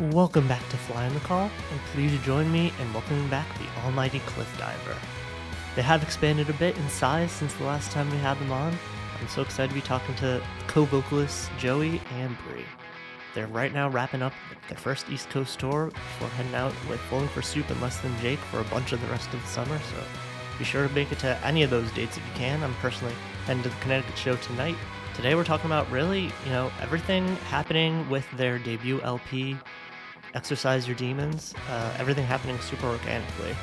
Welcome back to Fly on the Call, and please join me in welcoming back the almighty Cliff Diver. They have expanded a bit in size since the last time we had them on. I'm so excited to be talking to co-vocalists Joey and Brie. They're right now wrapping up their first East Coast tour before heading out with Bowling for Soup and Less Than Jake for a bunch of the rest of the summer, so be sure to make it to any of those dates if you can. I'm personally heading to the Connecticut show tonight. Today we're talking about really, you know, everything happening with their debut LP, exorcise your demons uh, everything happening super organically.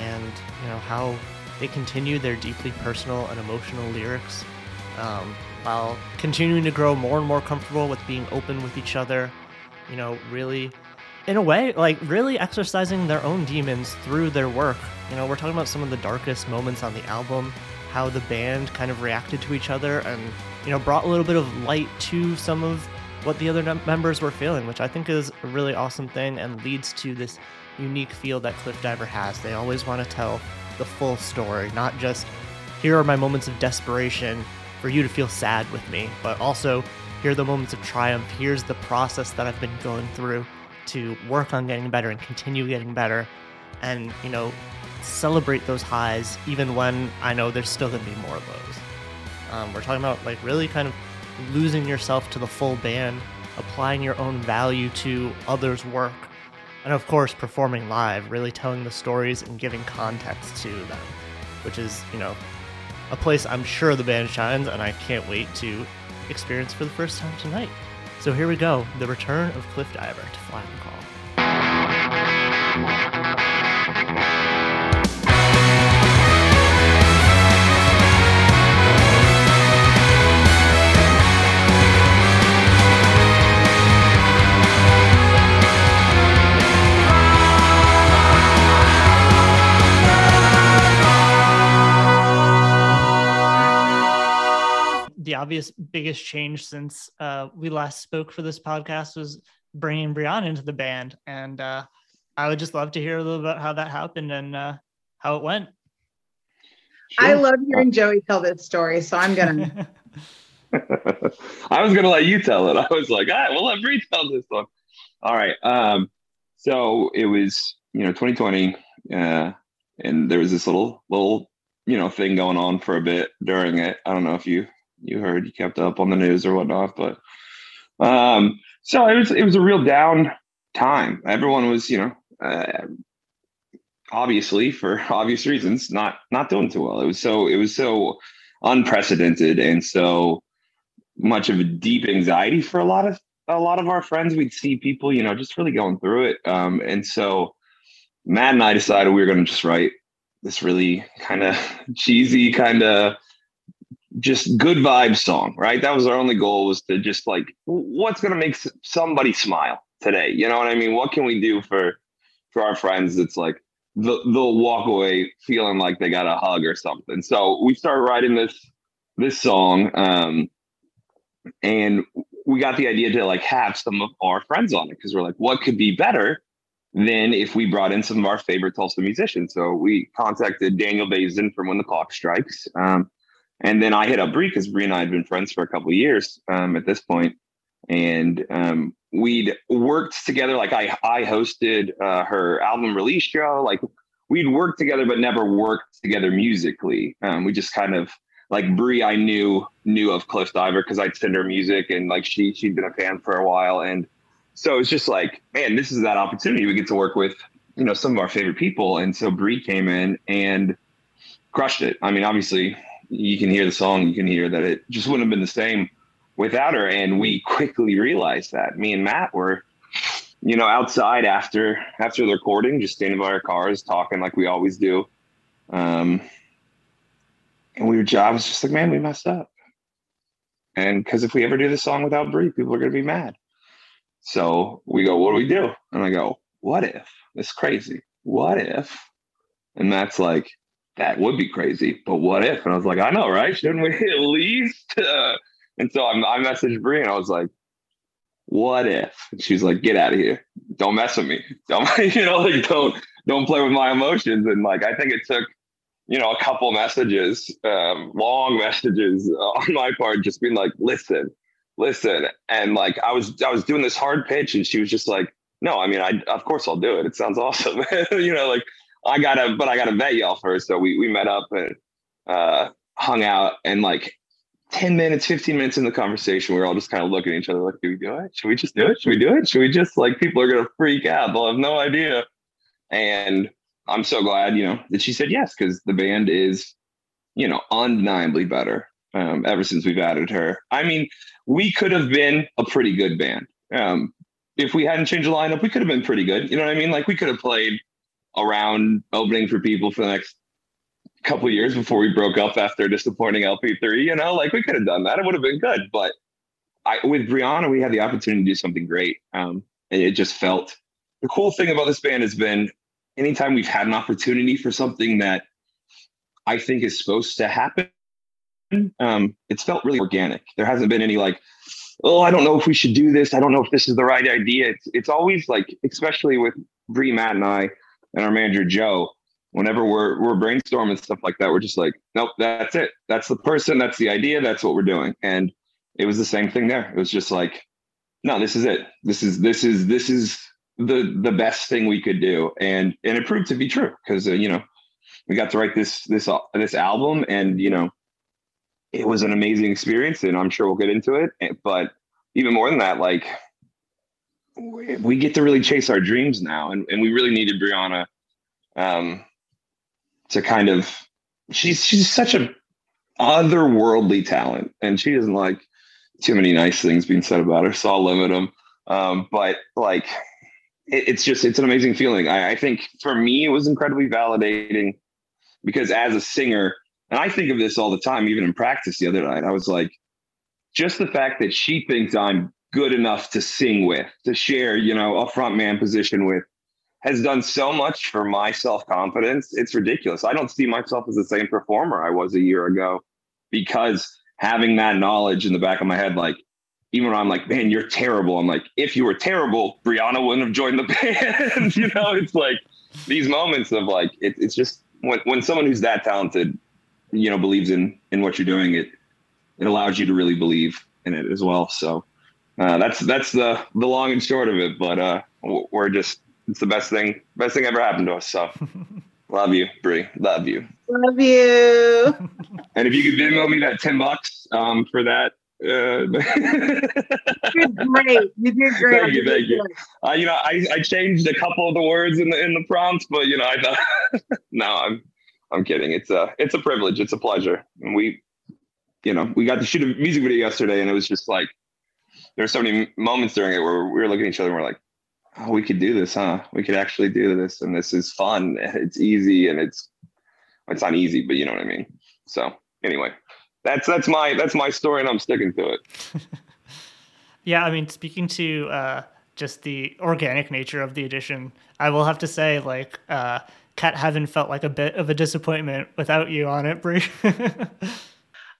And you know how they continue their deeply personal and emotional lyrics um, while continuing to grow more and more comfortable with being open with each other you know really in a way like really exercising their own demons through their work. You know we're talking about some of the darkest moments on the album how the band kind of reacted to each other and you know brought a little bit of light to some of what the other members were feeling, which I think is a really awesome thing and leads to this unique feel that Cliff Diver has. They always want to tell the full story, not just here are my moments of desperation for you to feel sad with me, but also here are the moments of triumph. Here's the process that I've been going through to work on getting better and continue getting better. And, you know, celebrate those highs even when I know there's still going to be more of those. Um, we're talking about like really kind of losing yourself to the full band, applying your own value to others' work, and of course, performing live, really telling the stories and giving context to them, which is, you know, a place I'm sure the band shines, and I can't wait to experience for the first time tonight. So here we go the return of Cliff Diver to Fly on Call. Obvious biggest change since uh, we last spoke for this podcast was bringing Brianna into the band, and uh, I would just love to hear a little about how that happened and uh, how it went. Sure. I love hearing Joey tell this story, so I'm gonna. I was gonna let you tell it. I was like, all right, we'll let Brie tell this one. All right. Um, so it was, you know, 2020, uh, and there was this little little you know thing going on for a bit during it. I don't know if you you heard you kept up on the news or whatnot. But um, so it was it was a real down time. Everyone was, you know, uh, obviously for obvious reasons, not not doing too well. It was so it was so unprecedented and so much of a deep anxiety for a lot of a lot of our friends. We'd see people, you know, just really going through it. Um, and so Matt and I decided we were going to just write this really kind of cheesy, kind of just good vibes song, right? That was our only goal was to just like, what's going to make somebody smile today? You know what I mean? What can we do for, for our friends? It's like, they'll walk away feeling like they got a hug or something. So we started writing this, this song. Um, and we got the idea to like have some of our friends on it because we're like, what could be better than if we brought in some of our favorite Tulsa musicians? So we contacted Daniel Bazin from When the Clock Strikes. Um, and then I hit up Brie because Brie and I had been friends for a couple of years um, at this point, and um, we'd worked together. Like I, I hosted uh, her album release show. Like we'd worked together, but never worked together musically. Um, we just kind of like Brie. I knew knew of Cliff Diver because I'd send her music, and like she she'd been a fan for a while, and so it's just like, man, this is that opportunity we get to work with, you know, some of our favorite people. And so Brie came in and crushed it. I mean, obviously you can hear the song, you can hear that it just wouldn't have been the same without her. And we quickly realized that. Me and Matt were, you know, outside after after the recording, just standing by our cars, talking like we always do. Um, and we were, was just like, man, we messed up. And because if we ever do this song without Brie, people are going to be mad. So we go, what do we do? And I go, what if? It's crazy. What if? And that's like, that would be crazy, but what if? And I was like, I know, right? Shouldn't we at least? Uh, and so I'm, I messaged Brie and I was like, what if? And she's like, get out of here. Don't mess with me. Don't, you know, like don't, don't play with my emotions. And like, I think it took, you know, a couple messages, um, long messages on my part, just being like, listen, listen. And like, I was, I was doing this hard pitch and she was just like, no, I mean, I, of course I'll do it. It sounds awesome. you know, like I gotta, but I gotta vet y'all first. So we, we met up and, uh, hung out and like 10 minutes, 15 minutes in the conversation, we are all just kind of looking at each other like, do we do it? Should we just do it? Should we do it? Should we just like people are gonna freak out? They'll have no idea. And I'm so glad, you know, that she said yes, because the band is, you know, undeniably better um, ever since we've added her. I mean, we could have been a pretty good band. Um, if we hadn't changed the lineup, we could have been pretty good. You know what I mean? Like we could have played around opening for people for the next couple years before we broke up after disappointing LP3. You know, like we could have done that. It would have been good. But I, with Brianna, we had the opportunity to do something great. Um, and it just felt the cool thing about this band has been anytime we've had an opportunity for something that I think is supposed to happen, um, it's felt really organic. There hasn't been any like, oh, I don't know if we should do this. I don't know if this is the right idea. It's it's always like, especially with Brie, Matt, and I, and our manager Joe. Whenever we're we're brainstorming stuff like that, we're just like, nope, that's it. That's the person. That's the idea. That's what we're doing. And it was the same thing there. It was just like, no, this is it. This is this is this is the the best thing we could do, and and it proved to be true because uh, you know we got to write this this uh, this album, and you know it was an amazing experience, and I'm sure we'll get into it. But even more than that, like we get to really chase our dreams now, and and we really needed Brianna um, to kind of she's she's such a otherworldly talent, and she doesn't like too many nice things being said about her, so I'll limit them. Um, but like it, it's just it's an amazing feeling. I, I think for me it was incredibly validating because as a singer, and I think of this all the time, even in practice the other night, I was like, just the fact that she thinks I'm good enough to sing with, to share, you know, a front man position with, has done so much for my self confidence. It's ridiculous. I don't see myself as the same performer I was a year ago because having that knowledge in the back of my head, like, even when I'm like, man, you're terrible. I'm like, if you were terrible, Brianna wouldn't have joined the band. you know, it's like these moments of like, it, it's just when, when someone who's that talented, you know, believes in, in what you're doing, it, it allows you to really believe in it as well. So uh, that's, that's the, the long and short of it, but uh, we're just, it's the best thing, best thing ever happened to us. So love you, Brie. Love you. Love you. and if you could Venmo me that 10 bucks um, for that, uh, you did great. You did great. Thank you, thank you. Uh, you know, I, I changed a couple of the words in the in the prompts, but you know, I thought no, I'm I'm kidding. It's a it's a privilege. It's a pleasure. And we, you know, we got to shoot a music video yesterday, and it was just like there were so many moments during it where we were looking at each other and we're like, oh, we could do this, huh? We could actually do this, and this is fun. It's easy, and it's it's not easy, but you know what I mean. So anyway, that's that's my that's my story, and I'm sticking to it. yeah, I mean, speaking to uh, just the organic nature of the edition, I will have to say, like, uh, Cat Heaven felt like a bit of a disappointment without you on it, Brie.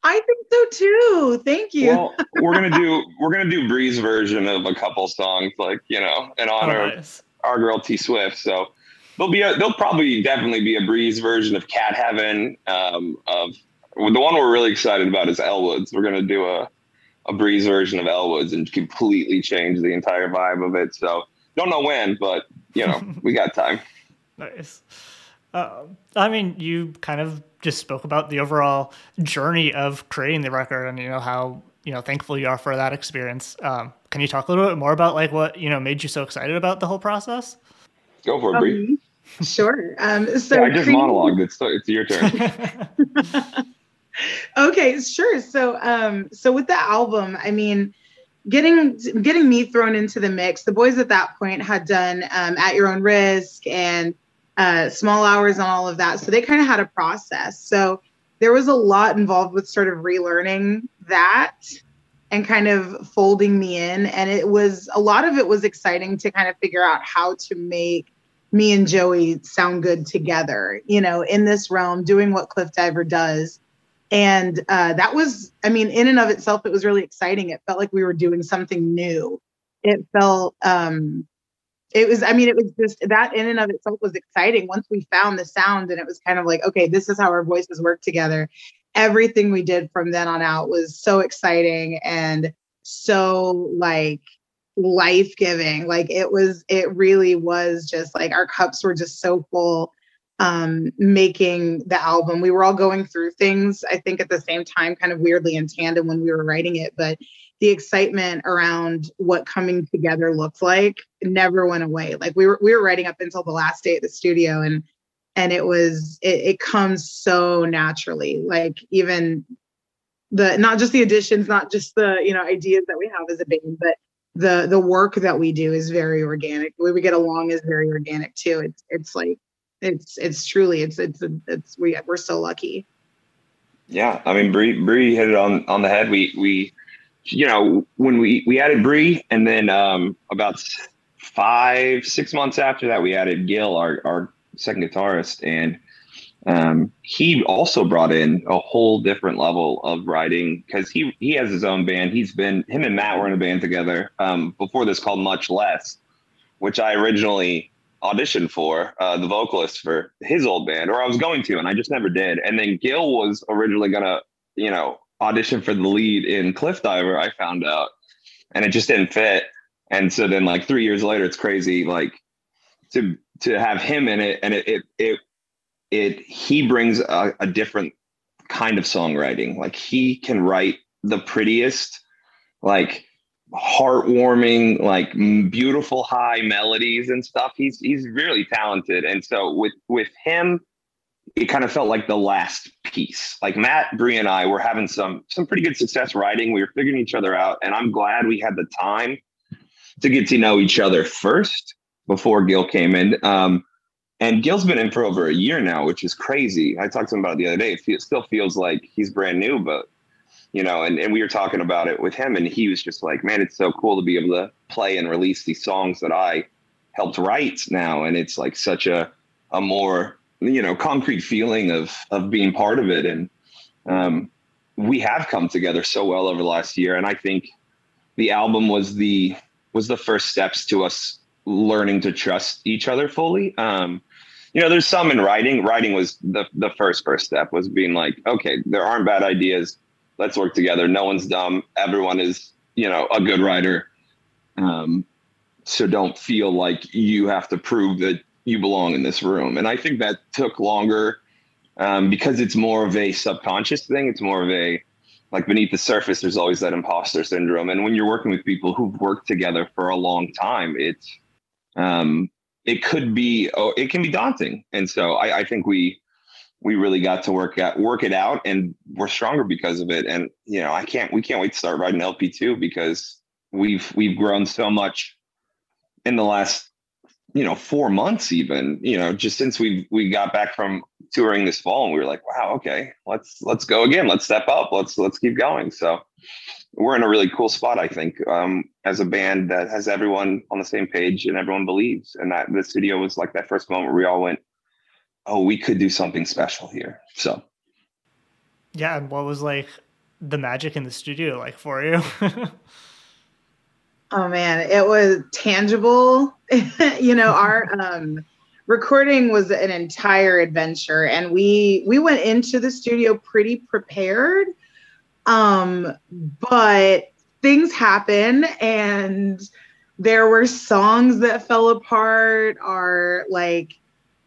I think so too. Thank you. Well, we're gonna do we're gonna do Brie's version of a couple songs, like you know, in honor oh, nice. of our girl T Swift. So there'll be a there'll probably definitely be a Brie's version of Cat Heaven, um, of the one we're really excited about is Elwoods. We're gonna do a a Brie's version of Elwoods and completely change the entire vibe of it. So don't know when, but you know we got time. Nice. Uh, I mean, you kind of just spoke about the overall journey of creating the record, and you know how you know thankful you are for that experience. Um, can you talk a little bit more about like what you know made you so excited about the whole process? Go for it, Brie. Um, sure. Um, so yeah, I just creating... monologued. It's it's your turn. okay, sure. So, um, so with the album, I mean, getting getting me thrown into the mix. The boys at that point had done um, "At Your Own Risk" and uh, small hours and all of that. So they kind of had a process. So there was a lot involved with sort of relearning that and kind of folding me in. And it was a lot of it was exciting to kind of figure out how to make me and Joey sound good together, you know, in this realm, doing what Cliff Diver does. And uh, that was, I mean, in and of itself, it was really exciting. It felt like we were doing something new. It felt, um, it was, I mean, it was just that in and of itself was exciting once we found the sound and it was kind of like, okay, this is how our voices work together everything we did from then on out was so exciting and so like life giving. Like it was, it really was just like our cups were just so full um making the album. We were all going through things, I think at the same time, kind of weirdly in tandem when we were writing it, but the excitement around what coming together looked like never went away. Like we were we were writing up until the last day at the studio and and it was it, it comes so naturally. Like even the not just the additions not just the you know ideas that we have as a band but the the work that we do is very organic. The way we get along is very organic too. It's it's like it's it's truly it's it's it's we we're so lucky. Yeah i mean Bree Bree hit it on on the head. We we you know when we we added Bree and then um about five six months after that we added Gil our our second guitarist, and um, he also brought in a whole different level of writing because he he has his own band. He's been him and Matt were in a band together um, before this called Much Less, which I originally auditioned for uh, the vocalist for his old band, or I was going to, and I just never did. And then Gil was originally gonna, you know, audition for the lead in Cliff Diver. I found out, and it just didn't fit. And so then, like three years later, it's crazy. Like to to have him in it, and it it it, it he brings a, a different kind of songwriting. Like he can write the prettiest, like heartwarming, like beautiful high melodies and stuff. He's he's really talented, and so with with him, it kind of felt like the last piece. Like Matt, Bree, and I were having some some pretty good success writing. We were figuring each other out, and I'm glad we had the time to get to know each other first before Gil came in. Um, and Gil's been in for over a year now, which is crazy. I talked to him about it the other day. It still feels like he's brand new, but you know, and, and we were talking about it with him, and he was just like, man, it's so cool to be able to play and release these songs that I helped write now. And it's like such a, a more, you know, concrete feeling of, of being part of it. And um, we have come together so well over the last year. And I think the album was the, was the first steps to us learning to trust each other fully. Um, you know, there's some in writing. Writing was the the first first step was being like, okay, there aren't bad ideas. Let's work together. No one's dumb. Everyone is, you know, a good writer. Um, so don't feel like you have to prove that you belong in this room. And I think that took longer um, because it's more of a subconscious thing. It's more of a like beneath the surface. There's always that imposter syndrome. And when you're working with people who've worked together for a long time, it's um, it could be oh, it can be daunting. And so I, I think we we really got to work at work it out and we're stronger because of it. And you know, I can't we can't wait to start writing LP two because we've we've grown so much in the last you know four months even you know just since we we got back from touring this fall and we were like wow okay let's let's go again let's step up let's let's keep going so we're in a really cool spot, I think, um, as a band that has everyone on the same page and everyone believes. And that the studio was like that first moment we all went, "Oh, we could do something special here." So, yeah. And what was like the magic in the studio like for you? oh man, it was tangible. you know, our um, recording was an entire adventure, and we we went into the studio pretty prepared um, but things happen and there were songs that fell apart our like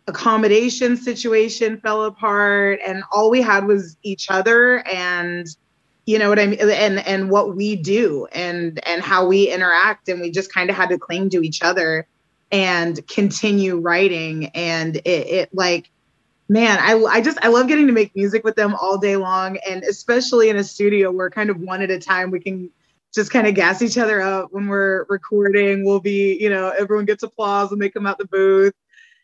accommodation situation fell apart and all we had was each other and you know what i mean? And and what we do and and how we interact and we just kind of had to cling to each other and continue writing. And it, it like man, I, I just I love getting to make music with them all day long, and especially in a studio where kind of one at a time we can just kind of gas each other up when we're recording. We'll be, you know, everyone gets applause when they come out the booth,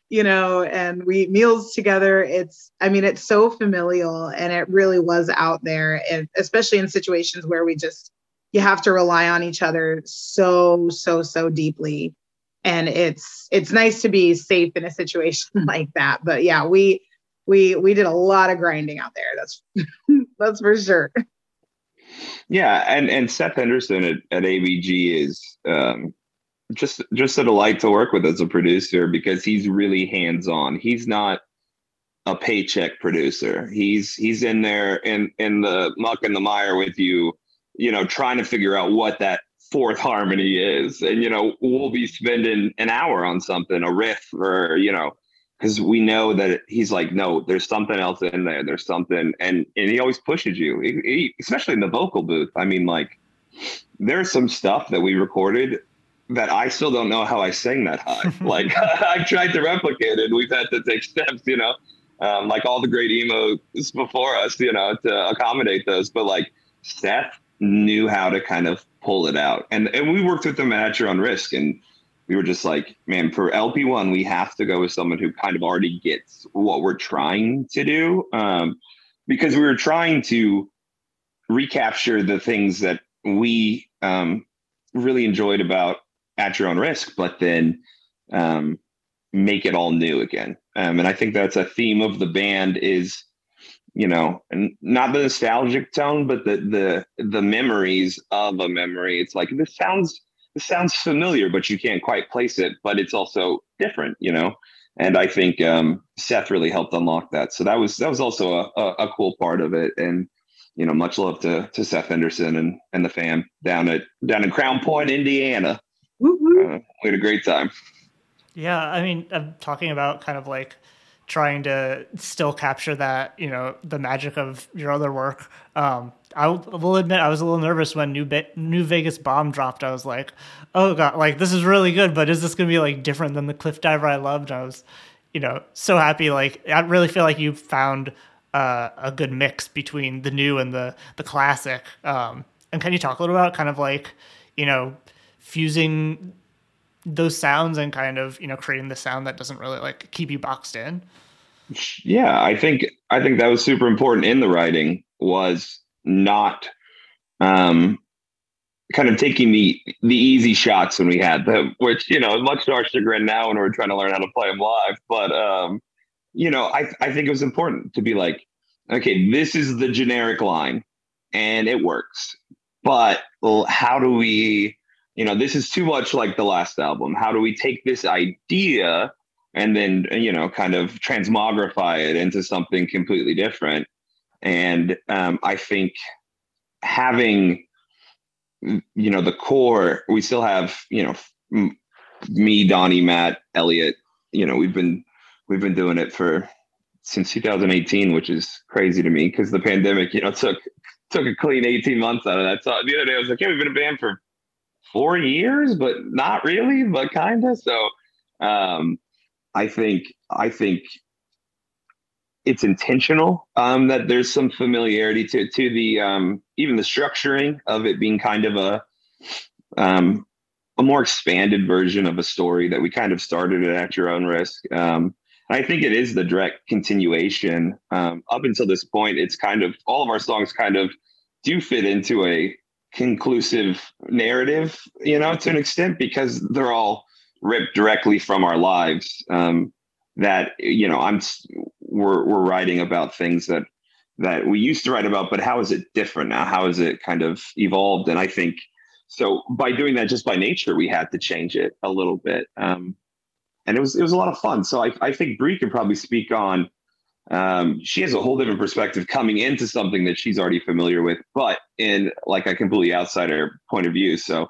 you know, and we eat meals together. It's, I mean, it's so familial and it really was out there. And especially in situations where we just, you have to rely on each other so, so, so deeply. And it's, it's nice to be safe in a situation like that. But yeah, we, we, we did a lot of grinding out there. That's, that's for sure. Yeah. And, and Seth Henderson at, at ABG is, um, just just a delight to work with as a producer because he's really hands on. He's not a paycheck producer. He's he's in there in in the muck and the mire with you, you know, trying to figure out what that fourth harmony is. And you know, we'll be spending an hour on something, a riff or you know, because we know that he's like, no, there's something else in there. There's something, and and he always pushes you, he, he, especially in the vocal booth. I mean, like, there's some stuff that we recorded that I still don't know how I sang that high. like I've tried to replicate it. We've had to take steps, you know, um, like all the great emos before us, you know, to accommodate those. But like Seth knew how to kind of pull it out, and and we worked with at your own risk, and we were just like, man, for LP one, we have to go with someone who kind of already gets what we're trying to do, um, because we were trying to recapture the things that we um, really enjoyed about at your own risk, but then um, make it all new again. Um, and I think that's a theme of the band is, you know, and not the nostalgic tone, but the the the memories of a memory. It's like this sounds this sounds familiar, but you can't quite place it. But it's also different, you know. And I think um, Seth really helped unlock that. So that was that was also a, a, a cool part of it. And you know, much love to to Seth Henderson and and the fam down at down in Crown Point, Indiana. Uh, we had a great time. Yeah, I mean, I'm talking about kind of like trying to still capture that, you know, the magic of your other work. Um, I will admit I was a little nervous when New Be- New Vegas Bomb dropped. I was like, oh god, like this is really good, but is this going to be like different than the Cliff Diver I loved? I was, you know, so happy. Like I really feel like you found uh, a good mix between the new and the the classic. Um, and can you talk a little about kind of like, you know, fusing those sounds and kind of you know creating the sound that doesn't really like keep you boxed in. Yeah i think i think that was super important in the writing was not um kind of taking the the easy shots when we had them which you know much to our chagrin now when we're trying to learn how to play them live but um you know i i think it was important to be like okay this is the generic line and it works but how do we you know, this is too much like the last album. How do we take this idea and then, you know, kind of transmogrify it into something completely different? And um, I think having, you know, the core, we still have, you know, me, Donnie, Matt, Elliot, you know, we've been, we've been doing it for since 2018, which is crazy to me because the pandemic, you know, took took a clean 18 months out of that. So the other day I was like, yeah, we've been a band for four years, but not really, but kind of. So um, I think I think it's intentional um, that there's some familiarity to to the um, even the structuring of it being kind of a um, a more expanded version of a story that we kind of started it at your own risk. Um, I think it is the direct continuation. Um, up until this point, it's kind of all of our songs kind of do fit into a conclusive narrative, you know, to an extent, because they're all ripped directly from our lives. Um, that you know, I'm we're we're writing about things that that we used to write about, but how is it different now? How is it kind of evolved? And I think so by doing that, just by nature, we had to change it a little bit. Um, and it was it was a lot of fun. So I, I think Brie could probably speak on um, she has a whole different perspective coming into something that she's already familiar with, but in like a completely outsider point of view. So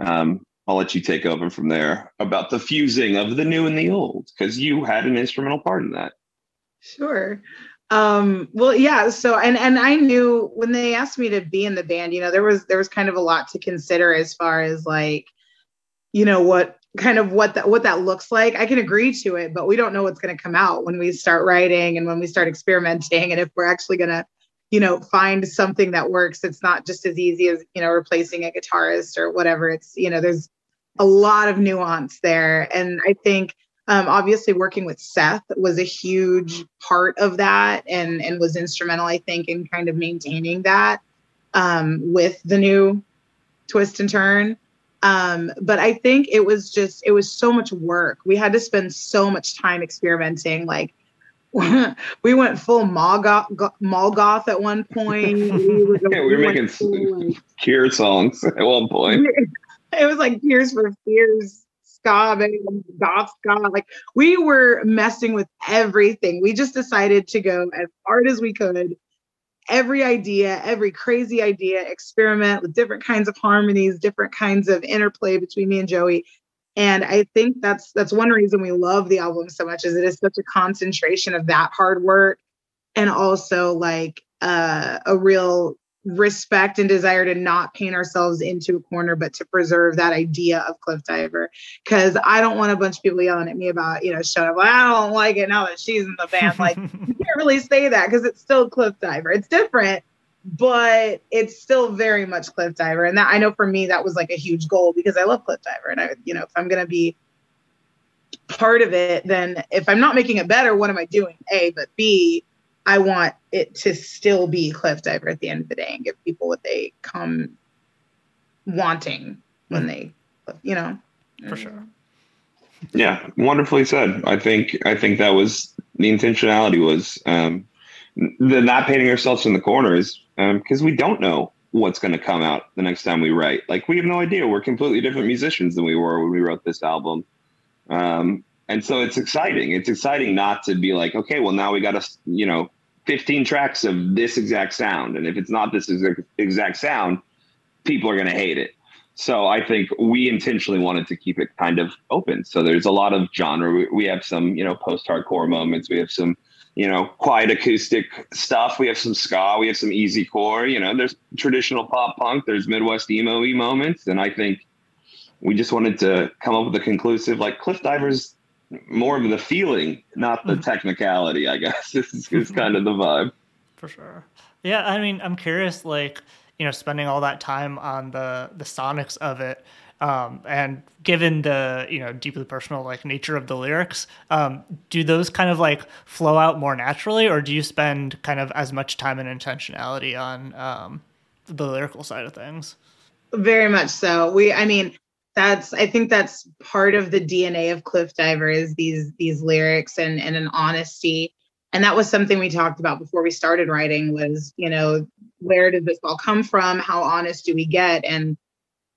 um, I'll let you take over from there about the fusing of the new and the old, because you had an instrumental part in that. Sure. Um, well, yeah. So, and and I knew when they asked me to be in the band, you know, there was there was kind of a lot to consider as far as like, you know, what kind of what that what that looks like i can agree to it but we don't know what's going to come out when we start writing and when we start experimenting and if we're actually going to you know find something that works it's not just as easy as you know replacing a guitarist or whatever it's you know there's a lot of nuance there and i think um, obviously working with Seth was a huge part of that and and was instrumental, I think, in kind of maintaining that um, with the new twist and turn. Um, but I think it was just it was so much work. We had to spend so much time experimenting. Like we went full mall goth, at one point. We were, yeah, we were making full, like, Cure songs at one point. It was like Tears for Fears ska, goth ska. Like we were messing with everything. We just decided to go as hard as we could. Every idea, every crazy idea, experiment with different kinds of harmonies, different kinds of interplay between me and Joey. And I think that's that's one reason we love the album so much is it is such a concentration of that hard work and also like uh, a real respect and desire to not paint ourselves into a corner, but to preserve that idea of cliff diver. Because I don't want a bunch of people yelling at me about, you know, shut up. Like, I don't like it now that she's in the band. Like, you can't really say that because it's still cliff diver. It's different, but it's still very much cliff diver. And that I know for me, that was like a huge goal because I love cliff diver. And I, you know, if I'm going to be part of it, then if I'm not making it better, what am I doing? A, but B, I want it to still be Cliff Diver at the end of the day and give people what they come wanting when mm. they, you know. For sure. Yeah, wonderfully said. I think I think that was the intentionality was um, the not painting ourselves in the corners because um, we don't know what's going to come out the next time we write. Like we have no idea. We're completely different musicians than we were when we wrote this album. Um, and so it's exciting. It's exciting not to be like, okay, well now we got to, you know, 15 tracks of this exact sound. And if it's not this exact sound, people are going to hate it. So I think we intentionally wanted to keep it kind of open. So there's a lot of genre. We, have some, you know, post-hardcore moments. We have some, you know, quiet acoustic stuff. We have some ska. We have some easy core. You know, there's traditional pop punk. There's Midwest emo moments. And I think we just wanted to come up with a conclusive, like Cliff Divers more of the feeling, not the hmm. technicality. I guess is, is kind of the vibe. For sure. Yeah, I mean, I'm curious, like you know, spending all that time on the the sonics of it, um, and given the you know deeply personal like nature of the lyrics, um, do those kind of like flow out more naturally, or do you spend kind of as much time and intentionality on um, the lyrical side of things? Very much so. We, I mean, that's I think that's part of the DNA of Cliff Diver is these these lyrics and and an honesty. And that was something we talked about before we started writing was, you know, where did this all come from? How honest do we get? And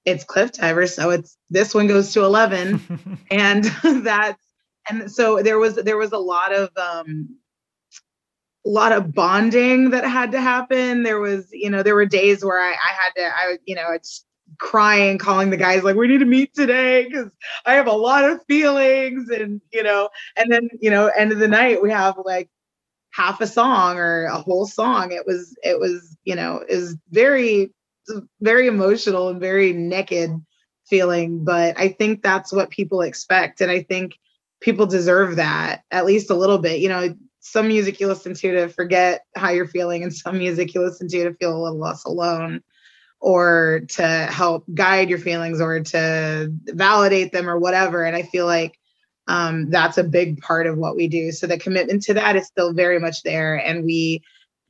it's Cliff Diver, so it's this one goes to 11 and that's and so there was there was a lot of um a lot of bonding that had to happen. There was, you know, there were days where I, I had to, I, you know, it's crying, calling the guys like, we need to meet today because I have a lot of feelings. And, you know, and then, you know, end of the night, we have like half a song or a whole song. It was, it was, you know, is very, very emotional and very naked feeling. But I think that's what people expect. And I think people deserve that at least a little bit. You know, some music you listen to to forget how you're feeling, and some music you listen to to feel a little less alone or to help guide your feelings or to validate them or whatever. And I feel like um, that's a big part of what we do. So the commitment to that is still very much there. And we,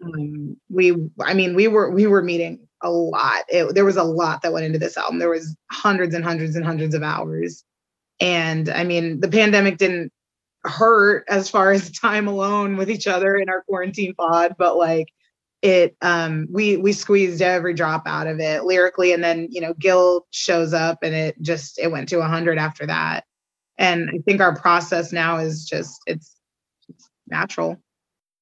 um, we, I mean, we were we were meeting a lot. It, there was a lot that went into this album. There was hundreds and hundreds and hundreds of hours. And I mean, the pandemic didn't hurt as far as time alone with each other in our quarantine pod, but like it um we we squeezed every drop out of it lyrically and then you know gil shows up and it just it went to 100 after that. And i think our process now is just it's, it's natural.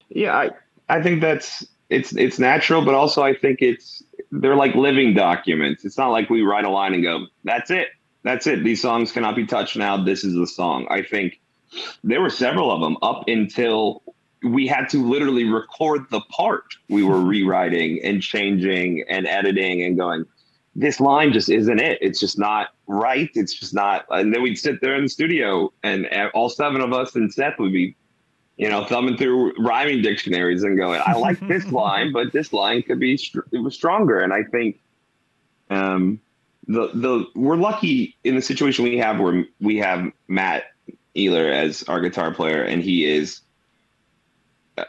Yeah i i think that's it's it's natural but also i think it's they're like living documents. It's not like we write a line and go that's it. That's it. These songs cannot be touched now. This is the song. I think there were several of them up until we had to literally record the part we were rewriting and changing and editing and going this line just isn't it. It's just not right. It's just not and then we'd sit there in the studio and all seven of us and seth would be you know thumbing through rhyming dictionaries and going i like this line but this line could be it was stronger. And i think um the the we're lucky in the situation we have where we have matt Ehler as our guitar player, and he is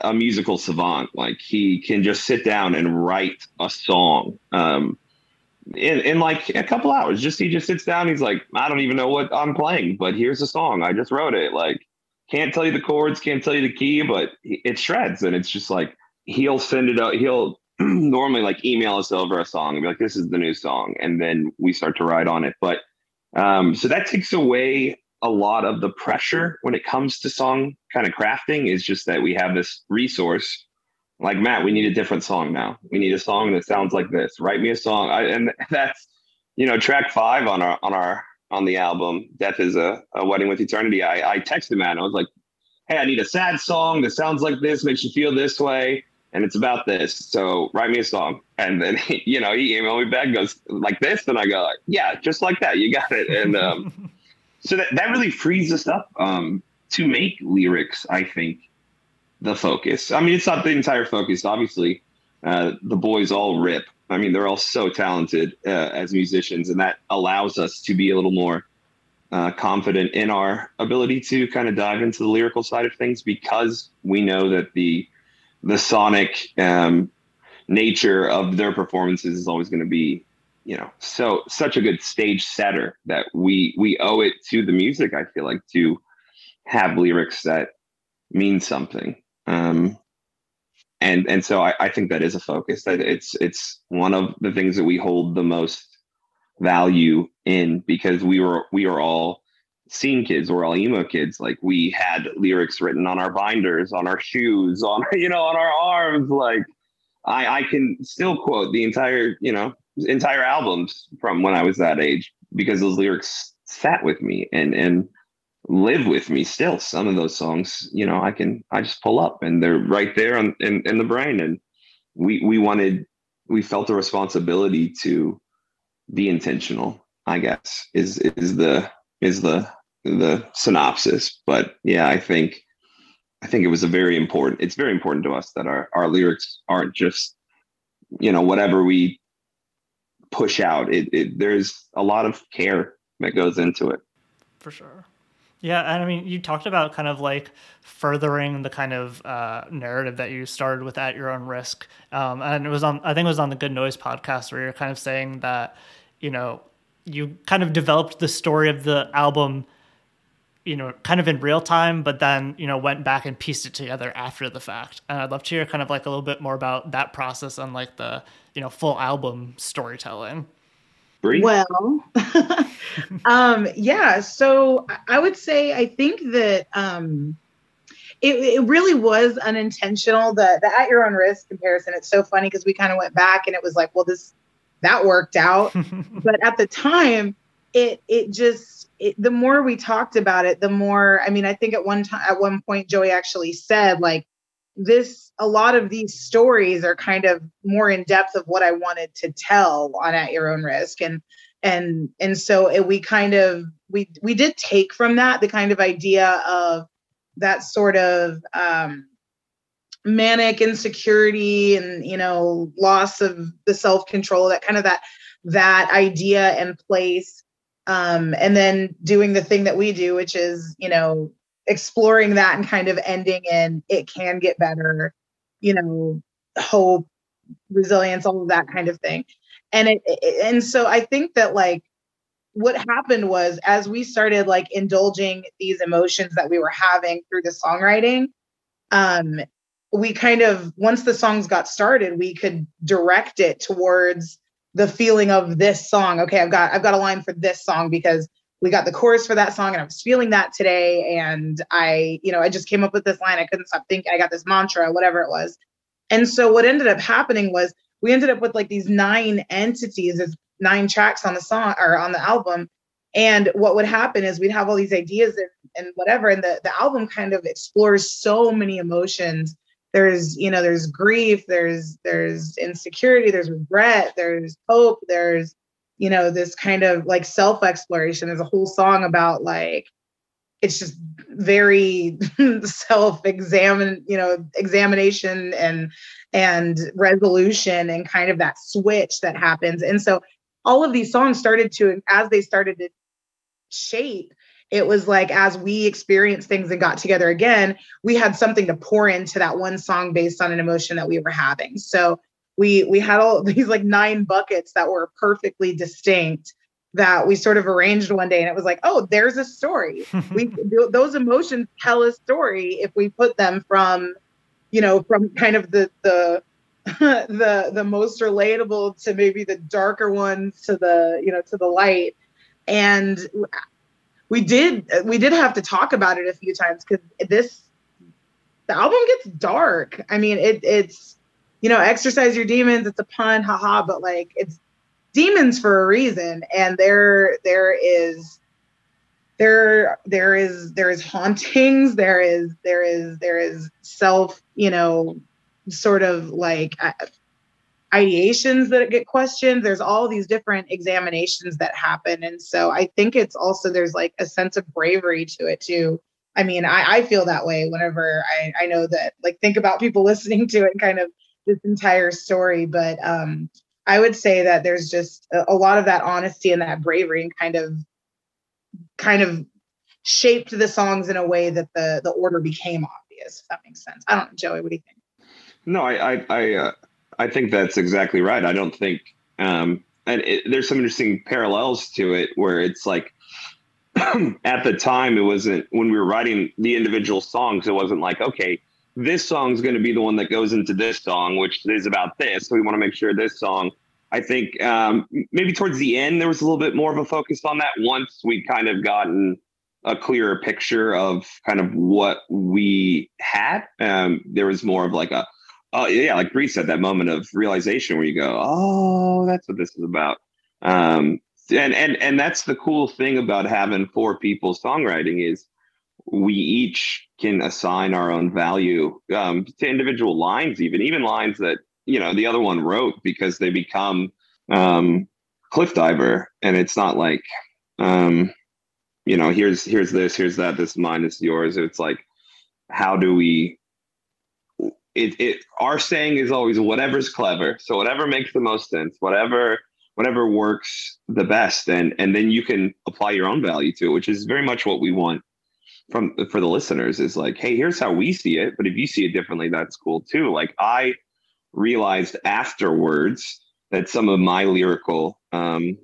a musical savant. Like he can just sit down and write a song um, in in like a couple hours. Just he just sits down. He's like, I don't even know what I'm playing, but here's a song. I just wrote it. Like can't tell you the chords, can't tell you the key, but it shreds, and it's just like he'll send it out. He'll normally like email us over a song and be like, "This is the new song," and then we start to write on it. But um, so that takes away a lot of the pressure when it comes to song kind of crafting. Is just that we have this resource. Like Matt, we need a different song now. We need a song that sounds like this. Write me a song, I, and that's you know track five on our on our on the album. Death is a, a wedding with eternity. I, I texted Matt. And I was like, "Hey, I need a sad song that sounds like this, makes you feel this way." and it's about this. So write me a song. And then, you know, he emailed me back, goes like this. And I go, yeah, just like that. You got it. And um, so that, that really frees us up um, to make lyrics, I think, the focus. I mean, it's not the entire focus, obviously. Uh, the boys all rip. I mean, they're all so talented uh, as musicians, and that allows us to be a little more uh, confident in our ability to kind of dive into the lyrical side of things because we know that the the sonic um, nature of their performances is always going to be you know so such a good stage setter that we we owe it to the music i feel like to have lyrics that mean something. Um and and so I, I think that is a focus that it's it's one of the things that we hold the most value in because we were we are all scene kids we're all emo kids like we had lyrics written on our binders on our shoes on you know on our arms like i i can still quote the entire you know entire albums from when i was that age because those lyrics sat with me and and live with me still some of those songs you know i can i just pull up and they're right there on, in, in the brain and we we wanted we felt a responsibility to be intentional i guess is is the is the the synopsis. But yeah, I think I think it was a very important. It's very important to us that our our lyrics aren't just you know whatever we push out. It, it there's a lot of care that goes into it. For sure. Yeah, and I mean, you talked about kind of like furthering the kind of uh, narrative that you started with at your own risk, um, and it was on. I think it was on the Good Noise podcast where you're kind of saying that, you know, you kind of developed the story of the album you know, kind of in real time, but then, you know, went back and pieced it together after the fact. And I'd love to hear kind of like a little bit more about that process and like the, you know, full album storytelling. Well, um, yeah. So I would say I think that um, it, it really was unintentional. The the at your own risk comparison. It's so funny because we kind of went back and it was like, well, this that worked out, but at the time, it it just it, the more we talked about it, the more, I mean, I think at one time, at one point, Joey actually said, like, this, a lot of these stories are kind of more in depth of what I wanted to tell on At Your Own Risk. And, and, and so it, we kind of, we, we did take from that the kind of idea of that sort of, um, manic insecurity and you know loss of the self control that kind of that that idea and place um, and then doing the thing that we do, which is, you know, exploring that and kind of ending in it can get better, you know, hope, resilience, all of that kind of thing. And it, it and so I think that like what happened was as we started like indulging these emotions that we were having through the songwriting, um, we kind of once the songs got started, we could direct it towards the feeling of this song. Okay, I've got I've got a line for this song because we got the chorus for that song and I was feeling that today and I, you know, I just came up with this line. I couldn't stop thinking. I got this mantra, whatever it was. And so what ended up happening was we ended up with like these nine entities, there's nine tracks on the song or on the album. And what would happen is we'd have all these ideas and, and whatever. And the, the album kind of explores so many emotions there's you know there's grief there's there's insecurity there's regret there's hope there's you know this kind of like self exploration there's a whole song about like it's just very self examine you know examination and and resolution and kind of that switch that happens. And so all of these songs started to as they started to shape it was like as we experienced things and got together again, we had something to pour into that one song based on an emotion that we were having. So we we had all these like nine buckets that were perfectly distinct that we sort of arranged one day and it was like oh there's a story we those emotions tell a story if we put them from you know from kind of the the the the most relatable to maybe the darker ones to the you know to the light and we did we did have to talk about it a few times because this the album gets dark. I mean it it's you know exorcise your demons it's a pun haha but like it's demons for a reason. And there there is there there is there is hauntings. There is there is there is self you know sort of like ideations that get questioned. There's all these different examinations that happen. And so i think it's also there's like a sense of bravery to it too. I mean i, I feel that way whenever I, I know that like think about people listening to it and kind of this entire story. But um I would say that there's just a, a lot of that honesty and that bravery and kind of kind of shaped the songs in a way that the the order became obvious if that makes sense. I don't know joey what do you think? No i i i, uh, I think that's exactly right i don't think um and it, there's some interesting parallels to it where it's like at the time it wasn't when we were writing the individual songs it wasn't like okay this song's going to be the one that goes into this song, which is about this. So we want to make sure this song. I think um, maybe towards the end there was a little bit more of a focus on that. Once we kind of gotten a clearer picture of kind of what we had, um, there was more of like a, oh yeah, like Bree said, that moment of realization where you go, oh, that's what this is about. Um, and and and that's the cool thing about having four people songwriting is we each can assign our own value um, to individual lines, even even lines that you know the other one wrote because they become um, cliff diver, and it's not like um, you know here's here's this, here's that, this mine, is yours. It's like how do we? It, it our saying is always whatever's clever. So whatever makes the most sense, whatever whatever works the best, and and then you can apply your own value to it, which is very much what we want from for the listeners is like, hey, here's how we see it, but if you see it differently, that's cool too. Like I realized afterwards that some of my lyrical um,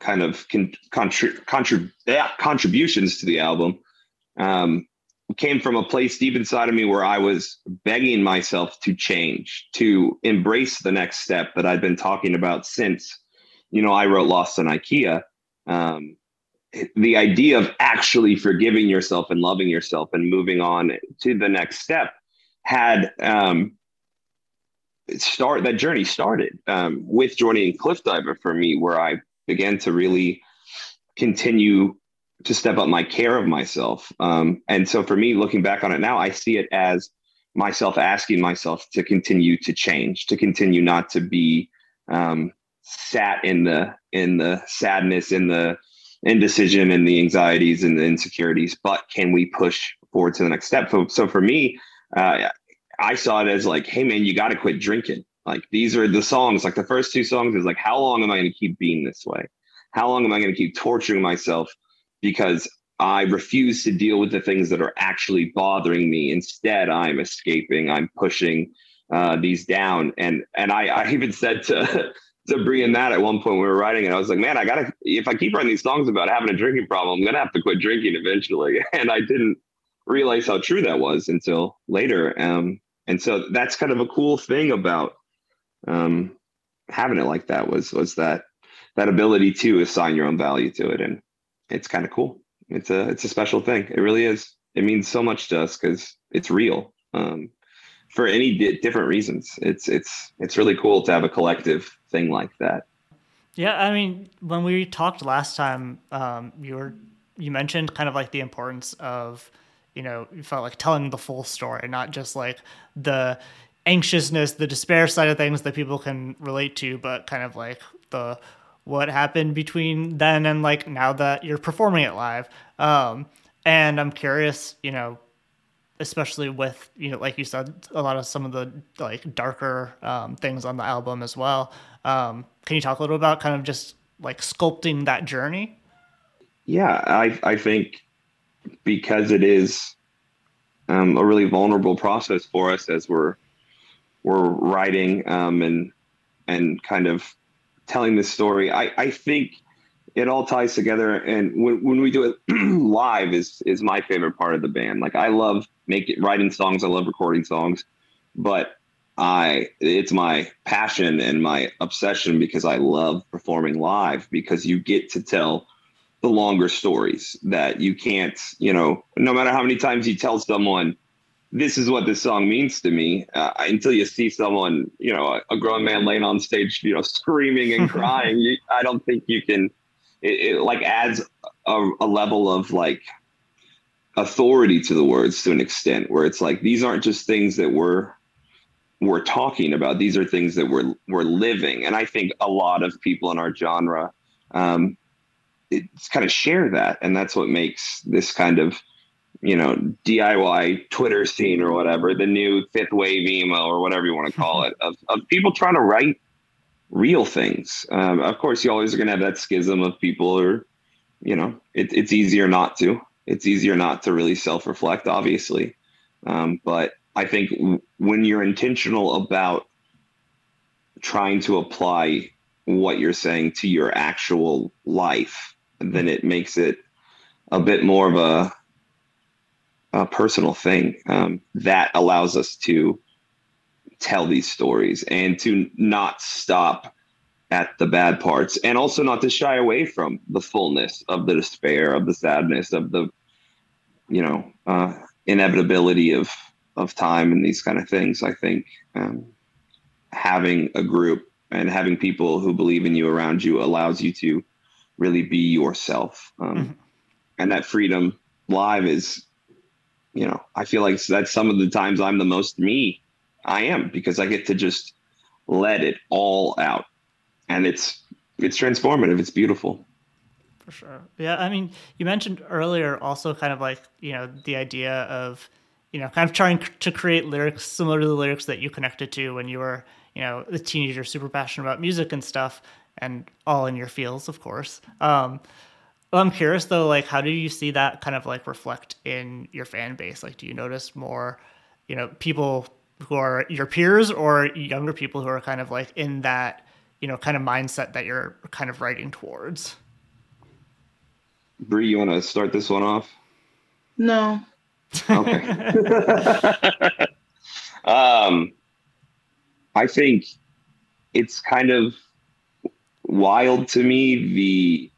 kind of con- contrib- contrib- contributions to the album um, came from a place deep inside of me where I was begging myself to change, to embrace the next step that I've been talking about since, you know, I wrote Lost in IKEA. Um, the idea of actually forgiving yourself and loving yourself and moving on to the next step had um, start that journey started um, with joining Cliff Diver for me, where I began to really continue to step up my care of myself. Um, and so for me, looking back on it now, I see it as myself asking myself to continue to change, to continue not to be um, sat in the in the sadness, in the indecision and the anxieties and the insecurities, but can we push forward to the next step? So, so for me, uh, I saw it as like, hey man, you got to quit drinking. Like these are the songs. Like the first two songs is like, how long am I going to keep being this way? How long am I going to keep torturing myself because I refuse to deal with the things that are actually bothering me. Instead, I'm escaping. I'm pushing uh, these down. And and I, I even said to to Bree and that at one point we were writing it. I was like, man, I gotta if I keep writing these songs about having a drinking problem, I'm gonna have to quit drinking eventually. And I didn't realize how true that was until later. Um, and so that's kind of a cool thing about um, having it like that was was that that ability to assign your own value to it, and it's kind of cool. It's a it's a special thing. It really is. It means so much to us because it's real. Um, for any di- different reasons. It's it's it's really cool to have a collective thing like that. Yeah, I mean, when we talked last time, um, you were you mentioned kind of like the importance of you know you felt like telling the full story, not just like the anxiousness, the despair side of things that people can relate to, but kind of like the what happened between then and like now that you're performing it live. Um, and I'm curious, you know, especially with you know like you said a lot of some of the like darker um, things on the album as well um, can you talk a little about kind of just like sculpting that journey yeah i i think because it is um, a really vulnerable process for us as we're we're writing um, and and kind of telling this story. I, I think it all ties together. And when, when we do it live is is my favorite part of the band. Like I love making writing songs. I love recording songs, but I it's my passion and my obsession because I love performing live because you get to tell the longer stories that you can't, you know, no matter how many times you tell someone this is what this song means to me uh, until you see someone you know a, a, grown man laying on stage you know screaming and crying you, i don't think you can it, it like adds a, a, level of like authority to the words to an extent where it's like these aren't just things that we're we're talking about these are things that we're we're living. And i think a lot of people in our genre um it's kind of share that and that's what makes this kind of you know DIY Twitter scene or whatever, the new fifth wave emo or whatever you want to call it, of, of people trying to write real things. Um, of course, you always are going to have that schism of people, or you know, it, it's easier not to. It's easier not to really self reflect, obviously. Um, but I think w- when you're intentional about trying to apply what you're saying to your actual life, then it makes it a bit more of a a personal thing um, that allows us to tell these stories and to not stop at the bad parts and also not to shy away from the fullness of the despair of the sadness of the you know uh, inevitability of of time and these kind of things i think um, having a group and having people who believe in you around you allows you to really be yourself um, mm-hmm. and that freedom live is you know, I feel like that's some of the times I'm the most me I am because I get to just let it all out. And it's it's transformative. It's beautiful. For sure. Yeah, I mean, you mentioned earlier also kind of like, you know, the idea of, you know, kind of trying to create lyrics similar to the lyrics that you connected to when you were, you know, a teenager super passionate about music and stuff and all in your fields, of course. Um, well, I'm curious though, like, how do you see that kind of like reflect in your fan base? Like, do you notice more, you know, people who are your peers or younger people who are kind of like in that, you know, kind of mindset that you're kind of writing towards? Bree, you want to start this one off? No. Okay. um, I think it's kind of wild to me the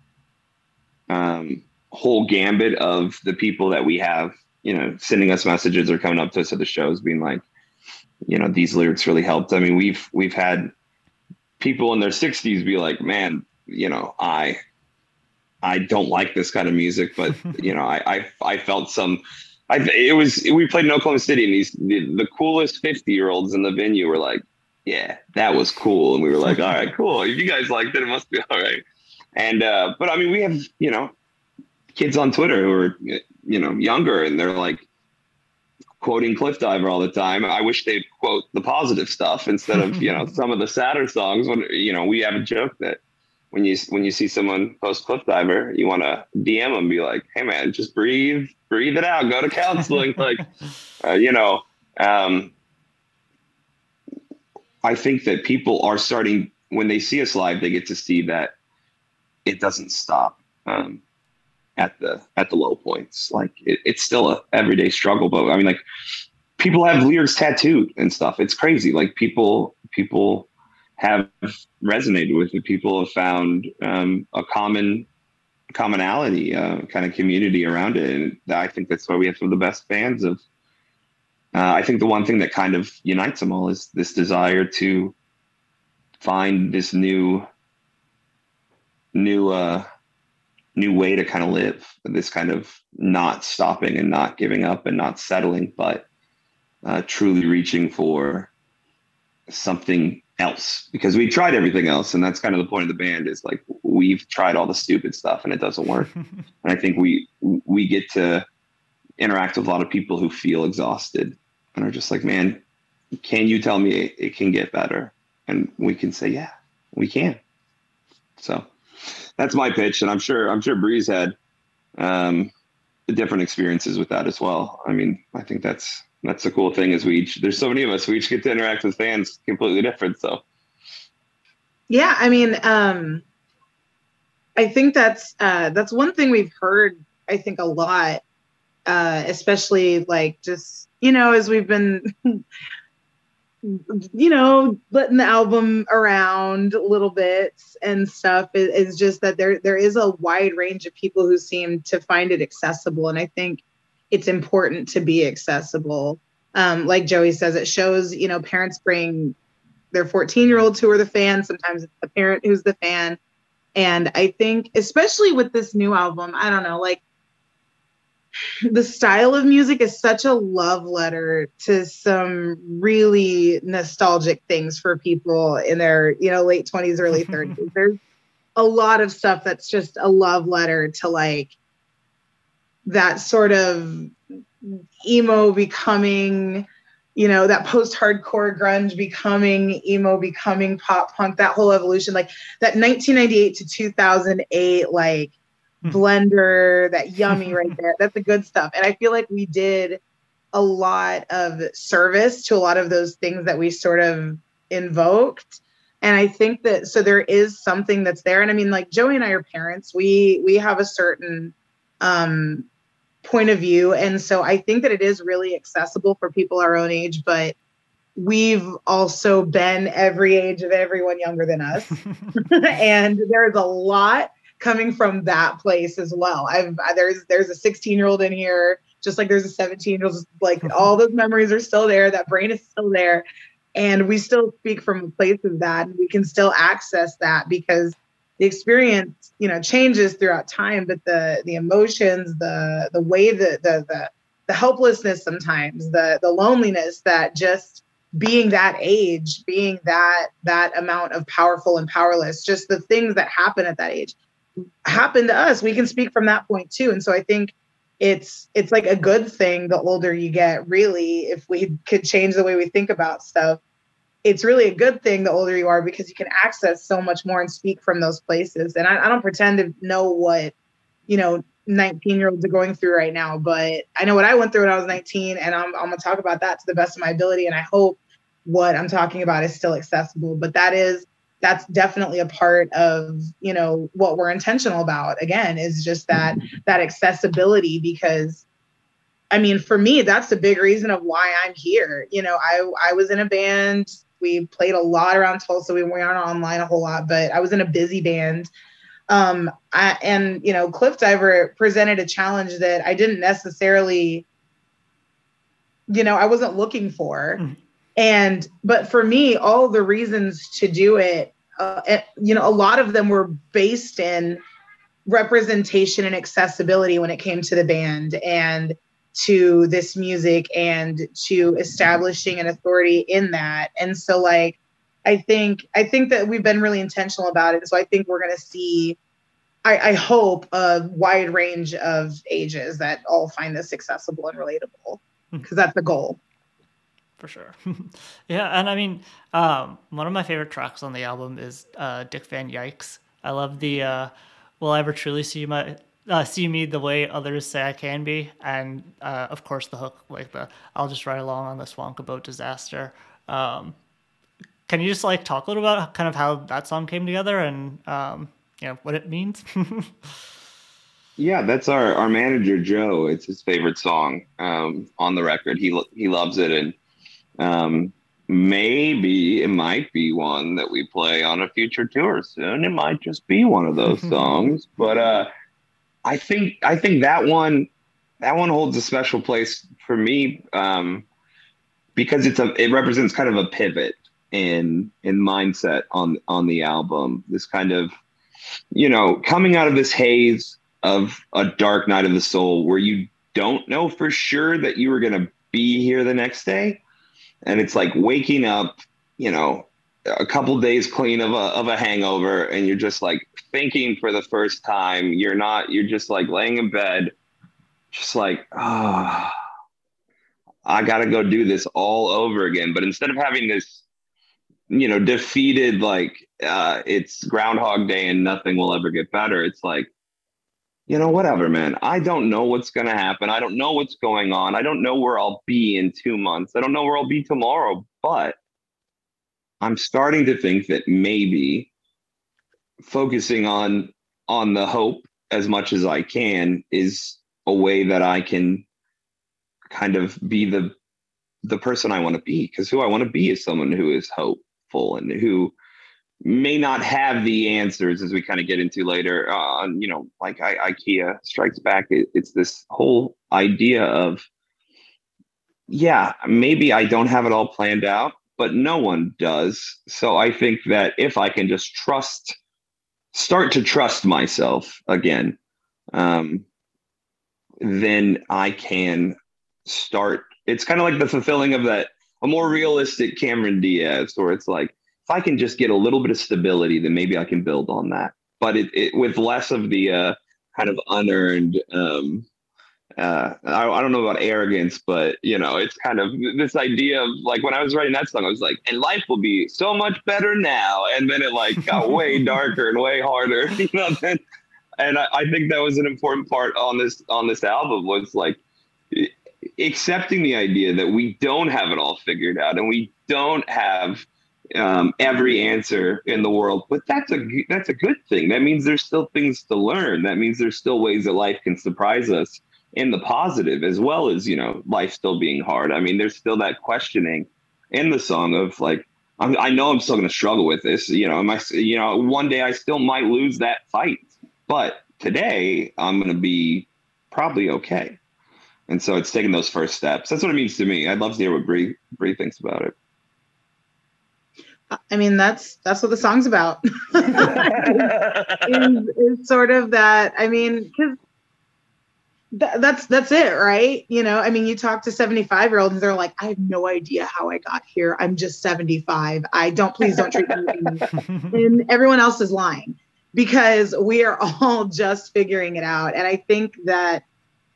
um, whole gambit of the people that we have, you know, sending us messages or coming up to us at the shows, being like, you know, these lyrics really helped. I mean, we've we've had people in their 60s be like, man, you know, I I don't like this kind of music, but you know, I I, I felt some. I, it was we played in Oklahoma City, and these the, the coolest 50 year olds in the venue were like, "Yeah, that was cool," and we were like, "All right, cool. If you guys liked it, it must be all right." And uh, but I mean, we have you know kids on Twitter who are you know younger, and they're like quoting Cliff Diver all the time. I wish they'd quote the positive stuff instead of you know some of the sadder songs. When you know we have a joke that when you when you see someone post Cliff Diver, you want to DM them, be like, "Hey man, just breathe, breathe it out, go to counseling." like, uh, you know, um, I think that people are starting when they see us live, they get to see that it doesn't stop um, at the at the low points. Like it, it's still a everyday struggle. But I mean, like people have lyrics tattooed and stuff. It's crazy. Like people people have resonated with it. People have found um, a common commonality, uh, kind of community around it, and I think that's why we have some of the best fans of. Uh, I think the one thing that kind of unites them all is this desire to find this new new uh new way to kind of live this kind of not stopping and not giving up and not settling but uh, truly reaching for something else. Because we tried everything else and that's kind of the point of the band is like we've tried all the stupid stuff and it doesn't work. And i think we we get to interact with a lot of people who feel exhausted and are just like man can you tell me it, it can get better? And we can say yeah we can. So that's my pitch, and I'm sure I'm sure Bree's had um, different experiences with that as well. I mean, I think that's that's the cool thing is we each there's so many of us we each get to interact with fans completely different. So yeah, I mean, um, I think that's uh, that's one thing we've heard. I think a lot, uh, especially like just you know as we've been you know, letting the album around a little bits and stuff is, just that there there is a wide range of people who seem to find it accessible, and I think it's important to be accessible. Um, like Joey says, it shows you know parents bring their 14 year olds who are the fans. Sometimes it's the parent who's the fan, and I think especially with this new album, I don't know, like the style of music is such a love letter to some really nostalgic things for people in their you know late 20s early 30s there's a lot of stuff that's just a love letter to like that sort of emo becoming you know that post-hardcore grunge becoming emo becoming pop punk that whole evolution like that 1998 to 2008 like. Blender, that yummy right there. That's the good stuff. And I feel like we did a lot of service to a lot of those things that we sort of invoked. And I think that so there is something that's there. And I mean, like Joey and I are parents. We we have a certain um point of view. And so I think that it is really accessible for people our own age, but we've also been every age of everyone younger than us. and there's a lot coming from that place as well. I've there's there's a 16 year old in here, just like there's a 17 year old. Like mm-hmm. all those memories are still there. That brain is still there, and we still speak from a place of that, and we can still access that because the experience, you know, changes throughout time. But the the emotions, the the way that the the the helplessness sometimes, the the loneliness that just being that age being that that amount of powerful and powerless just the things that happen at that age happened to us. We can speak from that point too. And so i think it's it's like a good thing the older you get really if we could change the way we think about stuff. It's really a good thing the older you are because you can access so much more and speak from those places. And i, I don't pretend to know what you know 19 year olds are going through right now but i know what i went through when i was 19 and i'm, I'm going to talk about that to the best of my ability and i hope what i'm talking about is still accessible. But that is that's definitely a part of you know what we're intentional about. Again is just that that accessibility because i mean for me that's the big reason of why i'm here. You know i i was in a band. We played a lot around tulsa. We weren't online a whole lot but i was in a busy band. Um I, and you know cliff diver presented a challenge that i didn't necessarily you know i wasn't looking for. Mm and but for me all the reasons to do it uh, eh, you know a lot of them were based in representation and accessibility when it came to the band and to this music and to establishing an authority in that. And so like i think i think that we've been really intentional about it. So i think we're going to see I, I hope a wide range of ages that all find this accessible and relatable because hmm. that's the goal for sure. yeah, and I mean, um, one of my favorite tracks on the album is uh, Dick Van Yikes. I love the uh, "Will I ever truly see my uh, see me the way others say I can be," and uh, of course the hook, like the "I'll just ride along on the swank boat disaster." Um, can you just like talk a little about kind of how that song came together and um, you know what it means? Yeah, that's our our manager Joe. It's his favorite song um, on the record. He he loves it, and um, maybe it might be one that we play on a future tour soon. It might just be one of those songs, but uh, I think I think that one that one holds a special place for me um, because it's a it represents kind of a pivot in in mindset on on the album. This kind of you know coming out of this haze of a dark night of the soul where you don't know for sure that you were going to be here the next day and it's like waking up, you know, a couple days clean of a of a hangover, and you're just like thinking for the first time. You're not. You're just like laying in bed, just like ah. Oh, I got to go do this all over again. But instead of having this, you know, defeated, like uh, it's Groundhog Day and nothing will ever get better, it's like, you know, whatever, man. I don't know what's going to happen. I don't know what's going on. I don't know where I'll be in two months. I don't know where I'll be tomorrow, but I'm starting to think that maybe focusing on on the hope as much as I can is a way that I can kind of be the the person I want to be because who I want to be is someone who is hopeful and who may not have the answers as we kind of get into later on you know like I, ikea strikes back it, it's this whole idea of yeah maybe i don't have it all planned out but no one does. So i think that if i can just trust start to trust myself again um, then i can start it's kind of like the fulfilling of that a more realistic cameron diaz where it's like if I can just get a little bit of stability, then maybe I can build on that. But it, it with less of the uh, kind of unearned. Um, uh, I, I don't know about arrogance, but you know, it's kind of this idea of like when I was writing that song, I was like, and life will be so much better now. And then it like got way darker and way harder, you know. Then, and I, I think that was an important part on this on this album was like accepting the idea that we don't have it all figured out and we don't have um, every answer in the world, but that's a that's a good thing. That means there's still things to learn. That means there's still ways that life can surprise us in the positive, as well as you know life still being hard. I mean, there's still that questioning in the song of like, I'm, i know I'm still going to struggle with this. You know, am I? You know, one day I still might lose that fight, but today I'm going to be probably okay. And so it's taking those first steps. That's what it means to me. I'd love to hear what Bree Bree thinks about it. I mean, that's that's what the song's about. is, is sort of that. I mean, because th- that's that's it, right? You know, I mean, you talk to seventy five year olds, and they're like, I have no idea how I got here. I'm just seventy five. I don't please don't treat me. and everyone else is lying because we are all just figuring it out. And I think that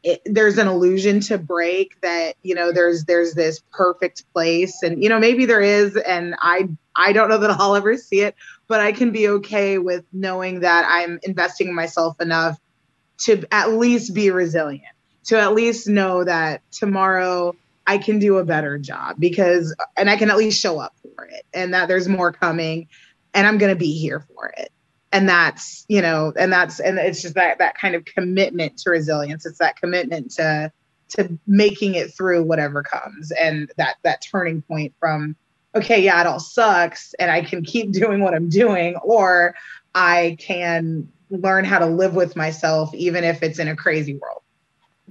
it, there's an illusion to break that you know there's there's this perfect place and you know maybe there is and i i don't know that i'll ever see it but i can be okay with knowing that i'm investing in myself enough to at least be resilient to at least know that tomorrow i can do a better job because and i can at least show up for it and that there's more coming and i'm going to be here for it. And that's you know and that's and it's just that that kind of commitment to resilience. It's that commitment to to making it through whatever comes and that that turning point from okay yeah it all sucks and i can keep doing what i'm doing or i can learn how to live with myself even if it's in a crazy world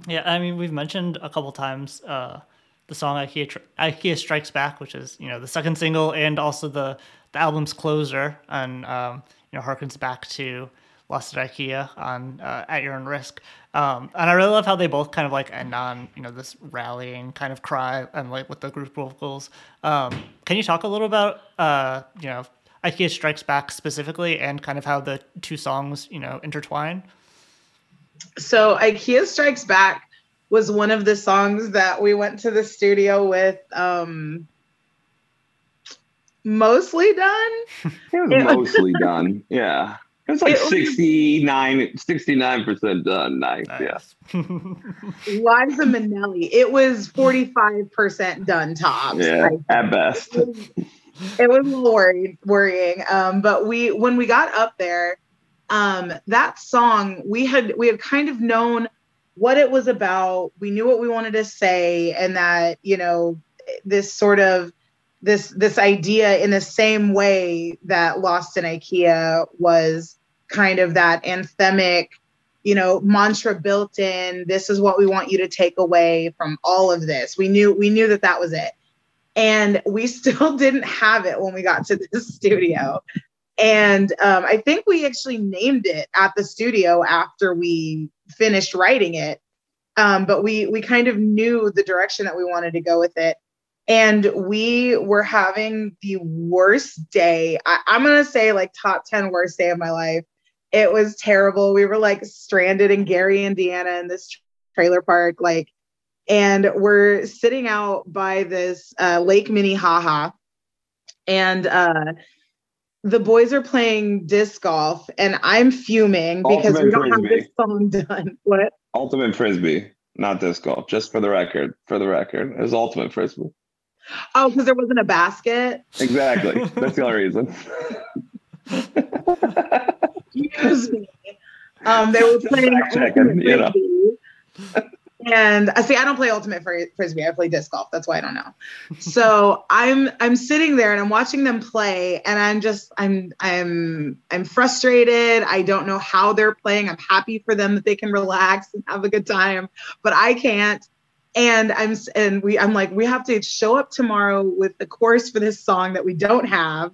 yeah i mean we've mentioned a couple times uh the song ikea, ikea strikes back which is you know the second single and also the the album's closer and um you know harkens back to Lost at IKEA on uh, At Your Own Risk. Um, and I really love how they both kind of like end on you know this rallying kind of cry and like with the group vocals. Um, can you talk a little about uh, you know IKEA Strikes Back specifically and kind of how the two songs you know intertwine? So IKEA Strikes Back was one of the songs that we went to the studio with. Um, mostly done. It was mostly done. Yeah. It was like it 69, 69% done. Nice. nice. Yeah. Liza Minnelli. It was 45% done tops. Yeah, at best. It was, it was worried, worrying. Um, but we when we got up there, um, that song, we had we had kind of known what it was about. We knew what we wanted to say, and that, you know, this sort of this this idea in the same way that Lost in IKEA was kind of that anthemic, you know, mantra built in. This is what we want you to take away from all of this. We knew we knew that that was it, and we still didn't have it when we got to the studio. And um, I think we actually named it at the studio after we finished writing it. Um, but we we kind of knew the direction that we wanted to go with it and we were having the worst day. I, am gonna say like top 10 worst day of my life. It was terrible. We were like stranded in Gary, Indiana in this trailer park, like, and we're sitting out by this uh, Lake Minnehaha. And uh, the boys are playing disc golf and I'm fuming because Ultimate we don't Frisbee. have this song done. What? Ultimate frisbee, not disc golf. Just for the record, for the record, it was ultimate frisbee. Oh, because there wasn't a basket. Exactly. That's the only reason. Excuse me. Um, they were playing checking, you know. Frisbee. And I see, I don't play ultimate frisbee. I play disc golf. That's why I don't know. So I'm I'm sitting there and I'm watching them play, and I'm just I'm I'm I'm frustrated. I don't know how they're playing. I'm happy for them that they can relax and have a good time, but I can't. And I'm and we I'm like we have to show up tomorrow with the chorus for this song that we don't have,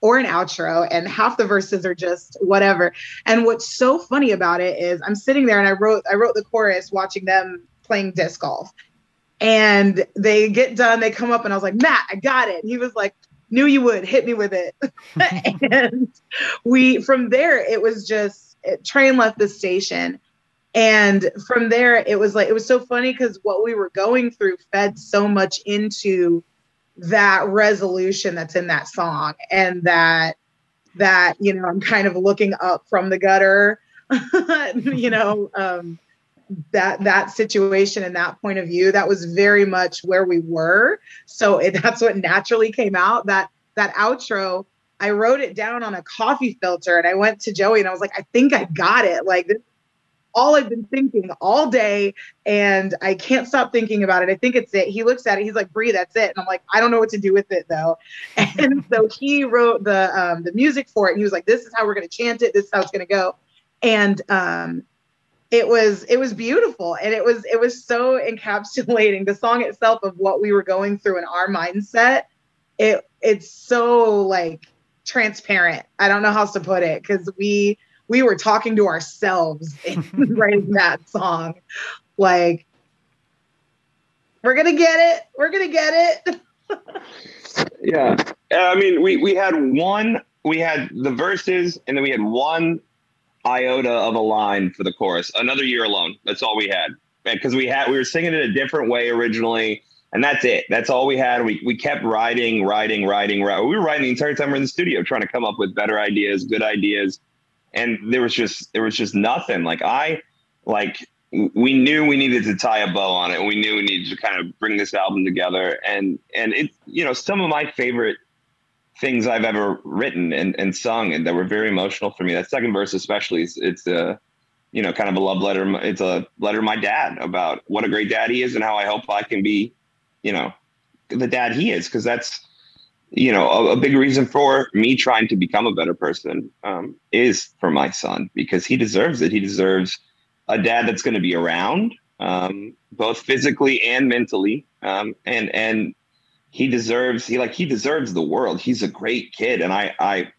or an outro, and half the verses are just whatever. And what's so funny about it is I'm sitting there and I wrote I wrote the chorus watching them playing disc golf. And they get done, they come up and I was like, Matt, I got it. And he was like, knew you would hit me with it. and we from there it was just train left the station. And from there it was like it was so funny because what we were going through fed so much into that resolution that's in that song and that that you know i'm kind of looking up from the gutter you know um that that situation and that point of view that was very much where we were. So it, that's what naturally came out. That that outro i wrote it down on a coffee filter and i went to joey and i was like i think i got it. Like this all I've been thinking all day, and I can't stop thinking about it. I think it's it. He looks at it, he's like, "Bree, that's it." And I'm like, "I don't know what to do with it though." And so he wrote the um, the music for it. And he was like, "This is how we're gonna chant it. This is how it's gonna go." And um, it was it was beautiful, and it was it was so encapsulating the song itself of what we were going through in our mindset. It it's so like transparent. I don't know how else to put it because we we were talking to ourselves in writing that song. Like, we're gonna get it. We're gonna get it. Yeah. Uh, I mean, we, we had one, we had the verses, and then we had one iota of a line for the chorus. Another year alone. That's all we had. Because we had, we were singing it a different way originally, and that's it. That's all we had. We, we kept writing, writing, writing, writing. We were writing the entire time we we're in the studio, trying to come up with better ideas, good ideas. And there was just, there was just nothing. Like I, like we knew we needed to tie a bow on it. We knew we needed to kind of bring this album together. And and it, you know, some of my favorite things I've ever written and, and sung and that were very emotional for me. That second verse especially is it's a you know, kind of a love letter. It's a letter to my dad about what a great dad he is and how I hope I can be, you know, the dad he is. Cause that's, you know, a, a big reason for me trying to become a better person um, is for my son because he deserves it. He deserves a dad that's going to be around, um, both physically and mentally, um, and and he deserves he like he deserves the world. He's a great kid, and I I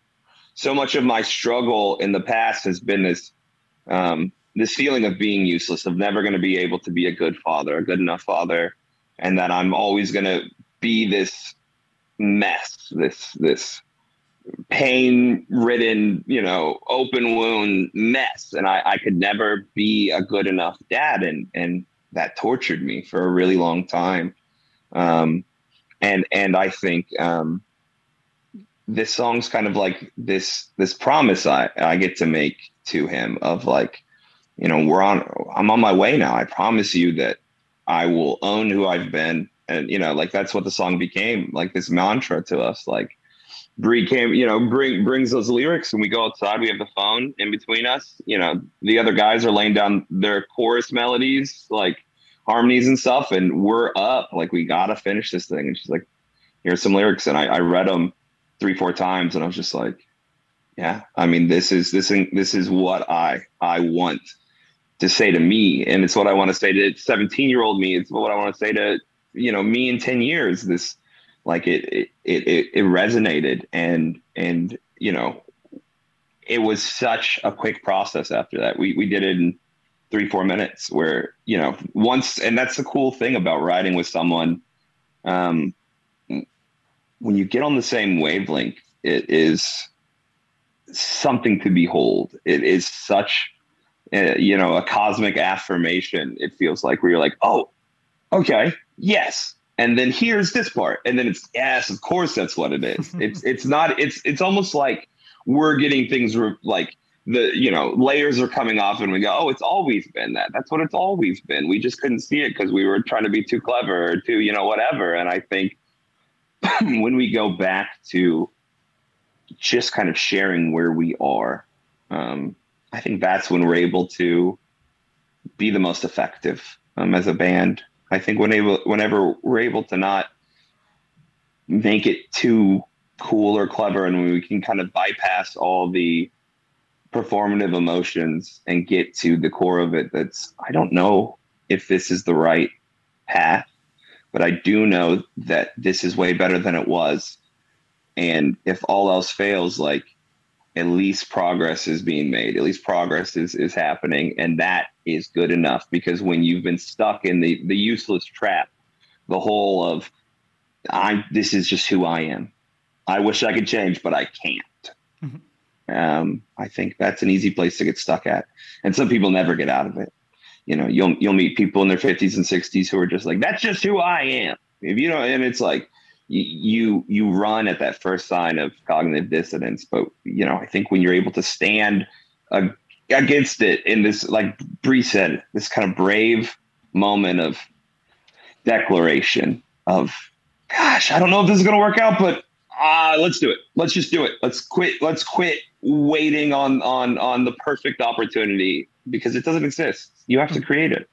so much of my struggle in the past has been this um, this feeling of being useless, of never going to be able to be a good father, a good enough father, and that I'm always going to be this mess, this this pain ridden, you know, open wound mess. And I, I could never be a good enough dad. And, and that tortured me for a really long time. Um, and, and I think, um, this song's kind of like this, this promise I, I get to make to him of like, you know, we're on, I'm on my way now. I promise you that I will own who I've been. And, you know, like that's what the song became like this mantra to us. Like, Bree came, you know, bring brings those lyrics, and we go outside. We have the phone in between us. You know, the other guys are laying down their chorus melodies, like harmonies and stuff, and we're up. Like we gotta finish this thing. And she's like, "Here's some lyrics," and I, I read them three, four times, and I was just like, "Yeah, I mean, this is this this is what I I want to say to me, and it's what I want to say to 17 year old me. It's what I want to say to you know me in 10 years. This." like it it, it it resonated and and you know it was such a quick process after that we we did it in three four minutes where you know once and that's the cool thing about riding with someone um when you get on the same wavelength it is something to behold it is such uh, you know a cosmic affirmation it feels like where you're like oh okay yes. And then here's this part. And then it's yes of course that's what it is. It's it's not it's it's almost like we're getting things re- like the you know layers are coming off and we go oh it's always been that. That's what it's always been. We just couldn't see it because we were trying to be too clever or too you know whatever. And i think when we go back to just kind of sharing where we are um, i think that's when we're able to be the most effective um, as a band I think when able, whenever we're able to not make it too cool or clever, and we can kind of bypass all the performative emotions and get to the core of it. That's I don't know if this is the right path, but I do know that this is way better than it was. And if all else fails, like at least progress is being made at least progress is is happening and that is good enough because when you've been stuck in the the useless trap the whole of i this is just who i am. I wish i could change but i can't. Mm-hmm. um, i think that's an easy place to get stuck at. And some people never get out of it. You know you'll you'll meet people in their 50s and 60s who are just like that's just who i am. If you know and it's like you you run at that first sign of cognitive dissonance but you know i think when you're able to stand uh, against it in this like Bree said this kind of brave moment of declaration of gosh i don't know if this is going to work out but uh, let's do it. Let's just do it. Let's quit let's quit waiting on on on the perfect opportunity because it doesn't exist. You have to create it.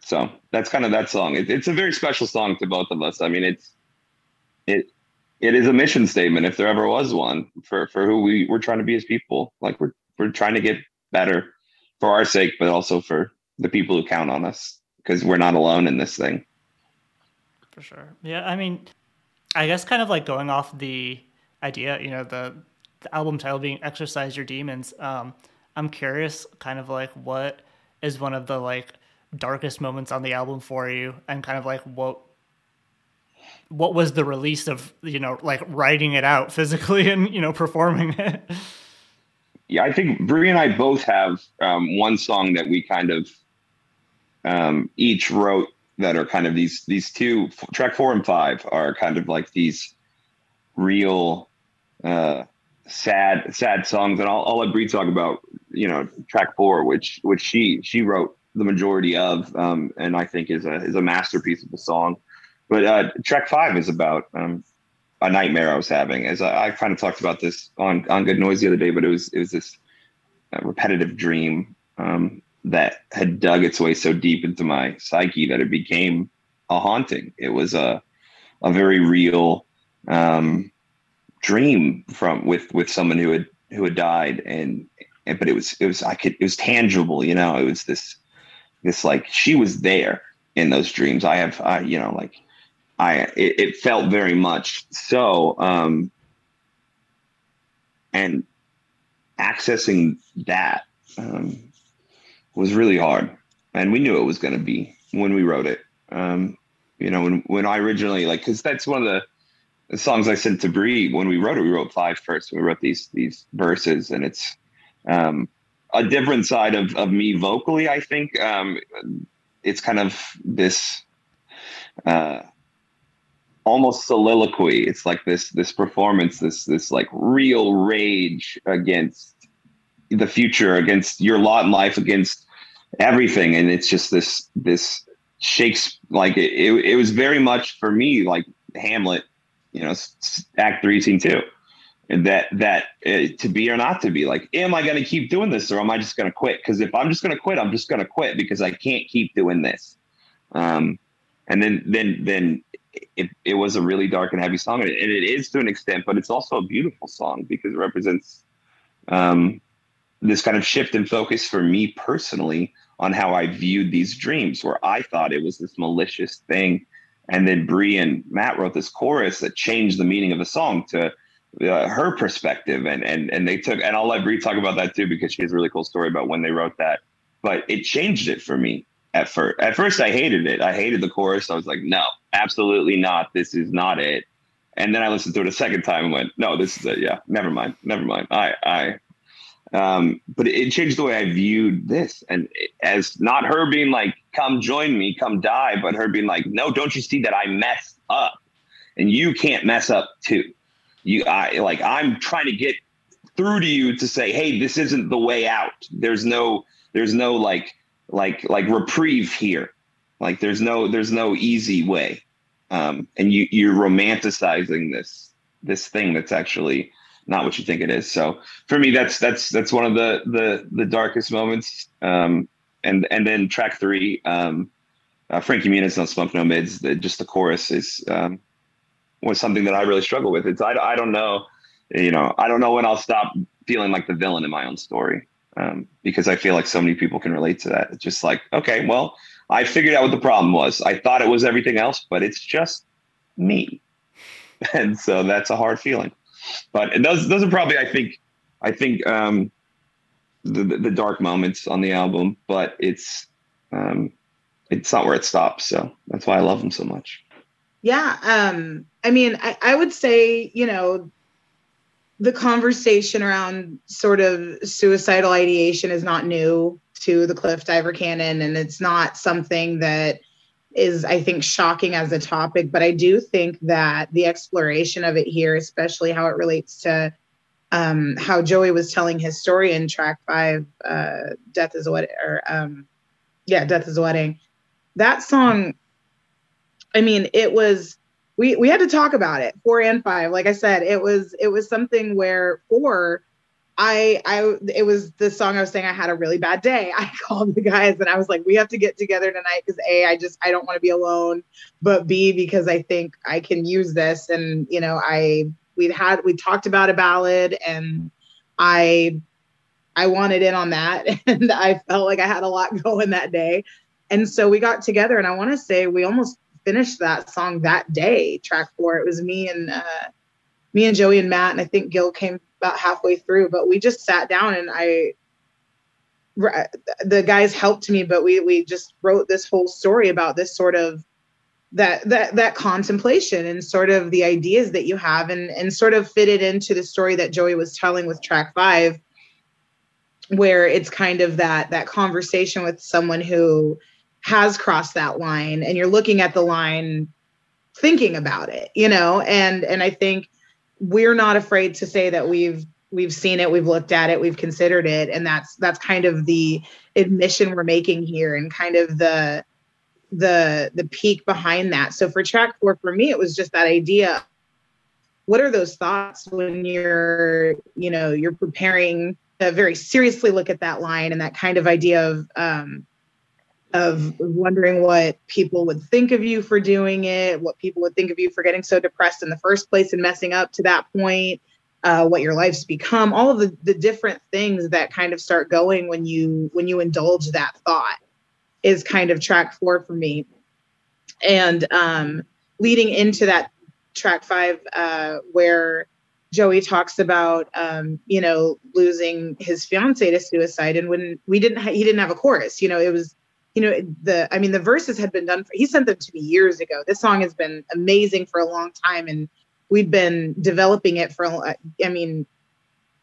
So that's kind of that song. It, it's a very special song to both of us. I mean it's it it is a mission statement if there ever was one for for who we we're trying to be as people. Like we're we're trying to get better for our sake but also for the people who count on us because we're not alone in this thing. For sure. Yeah i mean i guess kind of like going off the idea you know the, the album title being exorcise your demons um i'm curious kind of like what is one of the like darkest moments on the album for you? And kind of like what what was the release of you know like writing it out physically and you know performing it? Yeah i think bree and i both have um, one song that we kind of um, each wrote that are kind of these these two track four and five are kind of like these real uh, sad sad songs. And I'll, I'll let bree talk about you know track four which which she she wrote the majority of um, and i think is a is a masterpiece of the song but uh, track five is about um, a nightmare I was having. As I, I, kind of talked about this on on Good Noise the other day, but it was it was this uh, repetitive dream um, that had dug its way so deep into my psyche that it became a haunting. It was a a very real um, dream from with with someone who had who had died, and, and but it was it was I could it was tangible. You know, it was this this like she was there in those dreams. I have I you know like I it, it felt very much so. Um, and accessing that um, was really hard, and we knew it was going to be when we wrote it. Um, you know, when when I originally like, because that's one of the, the, songs I sent to Bree when we wrote it. We wrote five first. We wrote these these verses, and it's um, a different side of of me vocally. I think um, it's kind of this. Uh, almost soliloquy. It's like this this performance, this this like real rage against the future, against your lot in life, against everything, and it's just this this shakes like it, it, it was very much for me like Hamlet, you know, Act Three, Scene Two. That that uh, to be or not to be like am i going to keep doing this or am i just going to quit because if i'm just going to quit i'm just going to quit because i can't keep doing this um, and then then then it, it was a really dark and heavy song, and it, and it is to an extent, but it's also a beautiful song because it represents um, this kind of shift in focus for me personally on how I viewed these dreams, where I thought it was this malicious thing, and then Bree and Matt wrote this chorus that changed the meaning of the song to uh, her perspective, and and and they took, and I'll let Bree talk about that too because she has a really cool story about when they wrote that, but it changed it for me at first. At first, I hated it. I hated the chorus. I was like, no, absolutely not. This is not it. And then I listened to it a second time and went, no, this is it. Yeah, never mind. Never mind. I, I, Um, but it changed the way I viewed this, and as not her being like, "Come join me, come die," but her being like, "No, don't you see that I messed up, and you can't mess up too." You, I like, I'm trying to get through to you to say, "Hey, this isn't the way out. There's no, there's no like, like, like reprieve here. Like, there's no, there's no easy way." Um, and you, you're romanticizing this, this thing that's actually not what you think it is. So for me, that's that's that's one of the the the darkest moments. Um, and and then track three, um, uh, Frankie Muniz on Smoke No Mids. The, just the chorus is um, was something that I really struggle with. It's I I don't know, you know, I don't know when I'll stop feeling like the villain in my own story. Um, because I feel like so many people can relate to that. It's just like, okay, well, I figured out what the problem was. I thought it was everything else, but it's just me. And so that's a hard feeling but those those are probably I think I think um, the the dark moments on the album, but it's um, it's not where it stops. So that's why I love them so much. Yeah, um, I mean, I, I would say you know the conversation around sort of suicidal ideation is not new to the cliff diver canon and it's not something that is I think shocking as a topic, but I do think that the exploration of it here, especially how it relates to um, how Joey was telling his story in track five, uh, "Death Is Wedding," or um, yeah, "Death Is a Wedding." That song, I mean, it was we we had to talk about it four and five. Like I said, it was it was something where four I I it was the song I was saying I had a really bad day. I called the guys and I was like, we have to get together tonight because A, I just I don't want to be alone, but B, because I think I can use this. And you know, I we'd had we talked about a ballad and I I wanted in on that and I felt like I had a lot going that day. And so we got together and I want to say we almost finished that song that day, track four. It was me and uh me and Joey and Matt, and I think Gil came about halfway through, but we just sat down and I the guys helped me, but we we just wrote this whole story about this sort of that that that contemplation and sort of the ideas that you have and and sort of fit it into the story that Joey was telling with track 5 where it's kind of that that conversation with someone who has crossed that line and you're looking at the line thinking about it you know? And and I think we're not afraid to say that we've we've seen it we've looked at it we've considered it. And that's that's kind of the admission we're making here and kind of the the the peek behind that. So for track four for me it was just that idea what are those thoughts when you're you know you're preparing to very seriously look at that line and that kind of idea of um of wondering what people would think of you for doing it, what people would think of you for getting so depressed in the first place and messing up to that point, uh, what your life's become, all of the, the different things that kind of start going when you when you indulge that thought is kind of track four for me. And um, leading into that track five, uh, where Joey talks about, um, you know, losing his fiance to suicide, and when we didn't, ha- he didn't have a chorus. You know, it was you know the i mean the verses had been done for he sent them to me years ago. This song has been amazing for a long time and we've been developing it for i mean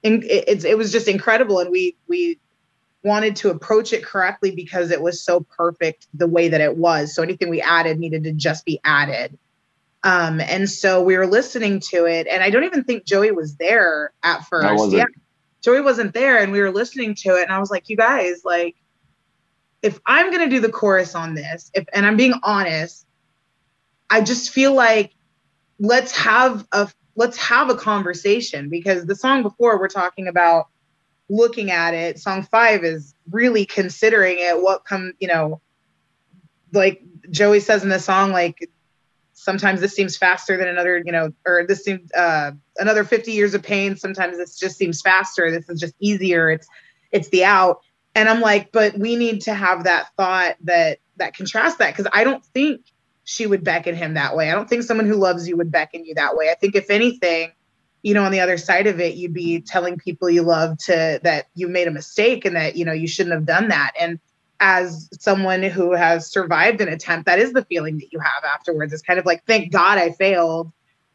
it, it was just incredible and we we wanted to approach it correctly because it was so perfect the way that it was. So anything we added needed to just be added. Um and so we were listening to it and i don't even think joey was there at first. yeah. Joey wasn't there and we were listening to it and i was like you guys like if I'm going to do the chorus on this, if and I'm being honest, I just feel like let's have a let's have a conversation because the song before we're talking about looking at it, song 5 is really considering it what come, you know, like Joey says in the song like sometimes this seems faster than another, you know, or this seems uh another 50 years of pain, sometimes this just seems faster, this is just easier, it's it's the out and i'm like but we need to have that thought that that contrasts that. Because i don't think she would beckon him that way. I don't think someone who loves you would beckon you that way. I think if anything you know on the other side of it you'd be telling people you love to that you made a mistake and that you know you shouldn't have done that. And as someone who has survived an attempt that is the feeling that you have afterwards. It's kind of like thank god i failed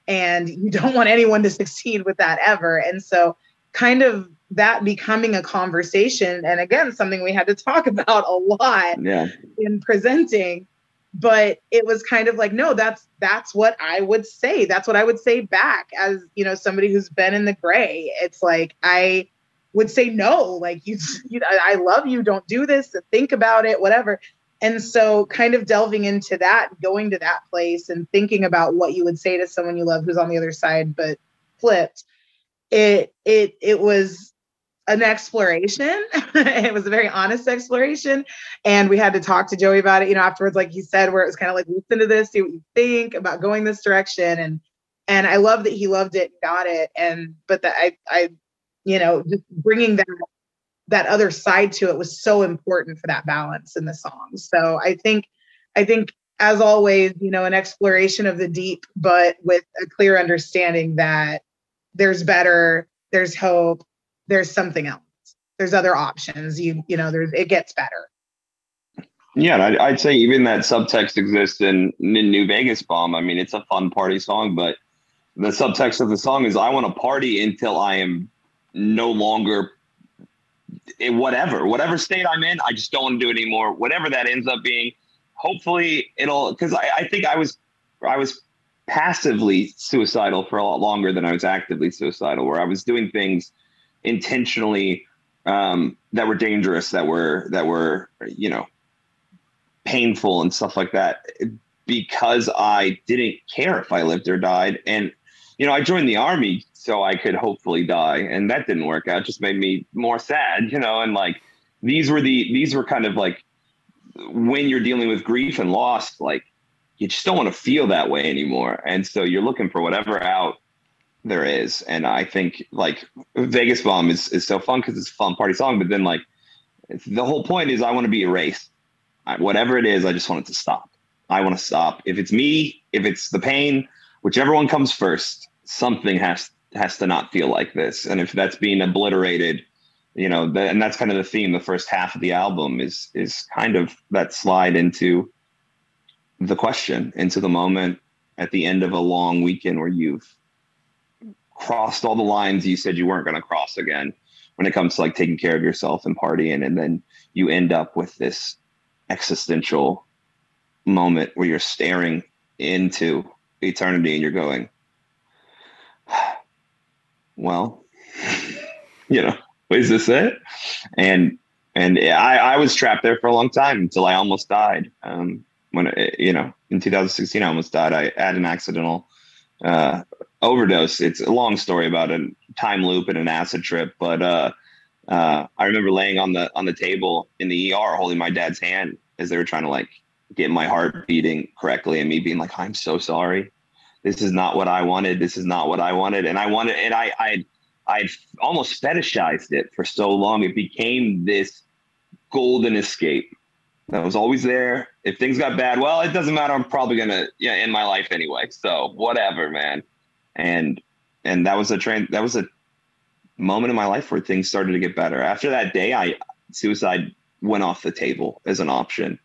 and you don't want anyone to succeed with that ever. And so kind of that becoming a conversation and again something we had to talk about a lot yeah. in presenting but it was kind of like no that's that's what i would say. That's what i would say back as you know somebody who's been in the gray. It's like i would say no like you, you i love you don't do this think about it whatever. And so kind of delving into that going to that place and thinking about what you would say to someone you love who's on the other side but flipped it it it was an exploration. it was a very honest exploration. And we had to talk to Joey about it, you know, afterwards, like he said, where it was kind of like, listen to this, see what you think about going this direction. And and I love that he loved it, got it. And but that I I, you know, just bringing that that other side to it was so important for that balance in the song. So I think I think as always, you know, an exploration of the deep, but with a clear understanding that there's better, there's hope, there's something else. There's other options. You you know, there's it gets better. Yeah, I'd, I'd, say even that subtext exists in, in New Vegas Bomb. I mean, it's a fun party song, but the subtext of the song is I want to party until I am no longer whatever, whatever state I'm in. I just don't want to do it anymore. Whatever that ends up being, hopefully it'll, because I, I think I was, I was passively suicidal for a lot longer than I was actively suicidal, where I was doing things intentionally um, that were dangerous, that were that were you know painful and stuff like that, because I didn't care if I lived or died. And you know, I joined the army so I could hopefully die, and that didn't work out. It just made me more sad, you know. And like these were the these were kind of like when you're dealing with grief and loss, like you just don't want to feel that way anymore. And so you're looking for whatever out there is. And I think like Vegas Bomb is, is so fun because it's a fun party song. But then like the whole point is I want to be erased. I, whatever it is, I just want it to stop. I want to stop. If it's me, if it's the pain, whichever one comes first, something has has to not feel like this. And if that's being obliterated, you know, the, and that's kind of the theme. The first half of the album is is kind of that slide into the question, into the moment at the end of a long weekend where you've crossed all the lines you said you weren't going to cross again when it comes to like taking care of yourself and partying and then you end up with this existential moment where you're staring into eternity and you're going well you know is this it and and I, I was trapped there for a long time until I almost died. Um, when you know, in 2016, I almost died. I had an accidental uh, overdose. It's a long story about a time loop and an acid trip, but uh, uh, I remember laying on the on the table in the ER, holding my dad's hand as they were trying to like get my heart beating correctly, and me being like, "I'm so sorry. This is not what I wanted. This is not what I wanted." And I wanted, and I I I almost fetishized it for so long. It became this golden escape that was always there. If things got bad, well, it doesn't matter. I'm probably gonna yeah end my life anyway. So whatever, man and and that was a train that was a moment in my life where things started to get better. After that day i suicide went off the table as an option.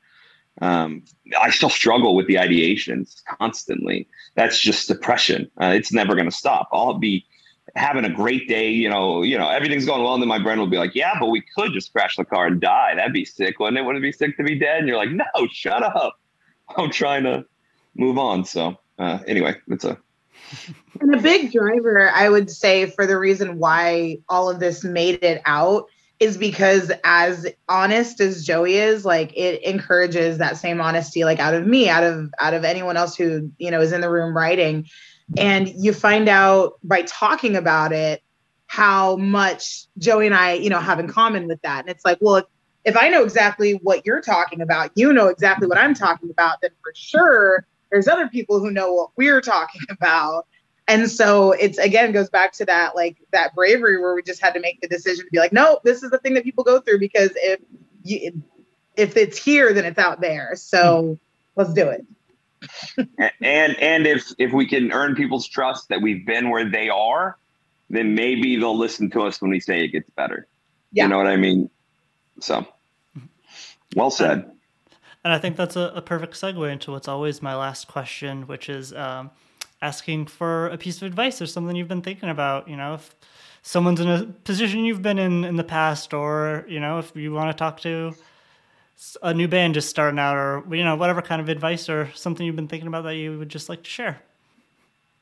Um, i still struggle with the ideations constantly. That's just depression. Uh, it's never going to stop. I'll be having a great day you know you know everything's going well and then my brain will be like yeah but we could just crash the car and die. That'd be sick wouldn't it? Wouldn't it be sick to be dead? And you're like no shut up. I'm trying to move on. So uh, anyway it's a and a big driver, I would say, for the reason why all of this made it out is because as honest as Joey is, like it encourages that same honesty, like out of me, out of out of anyone else who, you know, is in the room writing. And you find out by talking about it how much Joey and I, you know, have in common with that. And it's like, well, if, if I know exactly what you're talking about, you know exactly what I'm talking about, then for sure there's other people who know what we're talking about. And so it's again goes back to that like that bravery where we just had to make the decision to be like no this is the thing that people go through because if you if it's here then it's out there. So let's do it. And and if if we can earn people's trust that we've been where they are then maybe they'll listen to us when we say it gets better. Yeah. you know what i mean? So well said and I think that's a, a, perfect segue into what's always my last question, which is um, asking for a piece of advice or something you've been thinking about. You know, if someone's in a position you've been in in the past, or you know, if you want to talk to a new band just starting out, or you know, whatever kind of advice or something you've been thinking about that you would just like to share.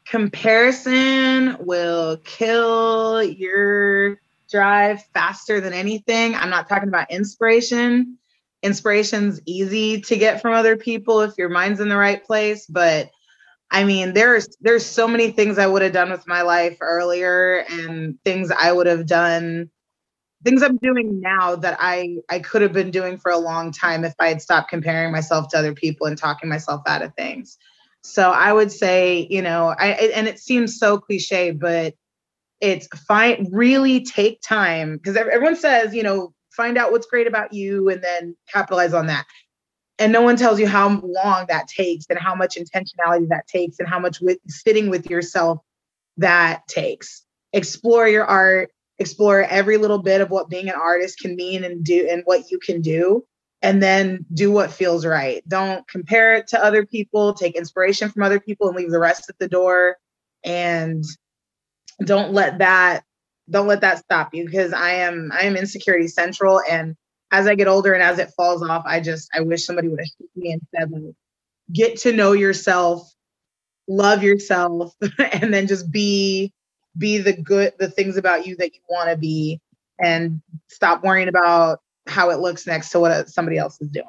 Comparison will kill your drive faster than anything. I'm not talking about inspiration. Inspiration's easy to get from other people if your mind's in the right place, but I mean, there's there's so many things I would have done with my life earlier and things I would have done things I'm doing now that I I could have been doing for a long time if I had stopped comparing myself to other people and talking myself out of things. So I would say, you know, I and it seems so cliche, but it's fine. Really take time because everyone says, you know, find out what's great about you and then capitalize on that. And no one tells you how long that takes and how much intentionality that takes and how much with, sitting with yourself that takes. Explore your art, explore every little bit of what being an artist can mean and do and what you can do and then do what feels right. Don't compare it to other people, take inspiration from other people and leave the rest at the door and don't let that don't let that stop you because I am I am insecurity central and as I get older and as it falls off, I just I wish somebody would have hit me and said like get to know yourself, love yourself, and then just be be the good the things about you that you want to be and stop worrying about how it looks next to what somebody else is doing.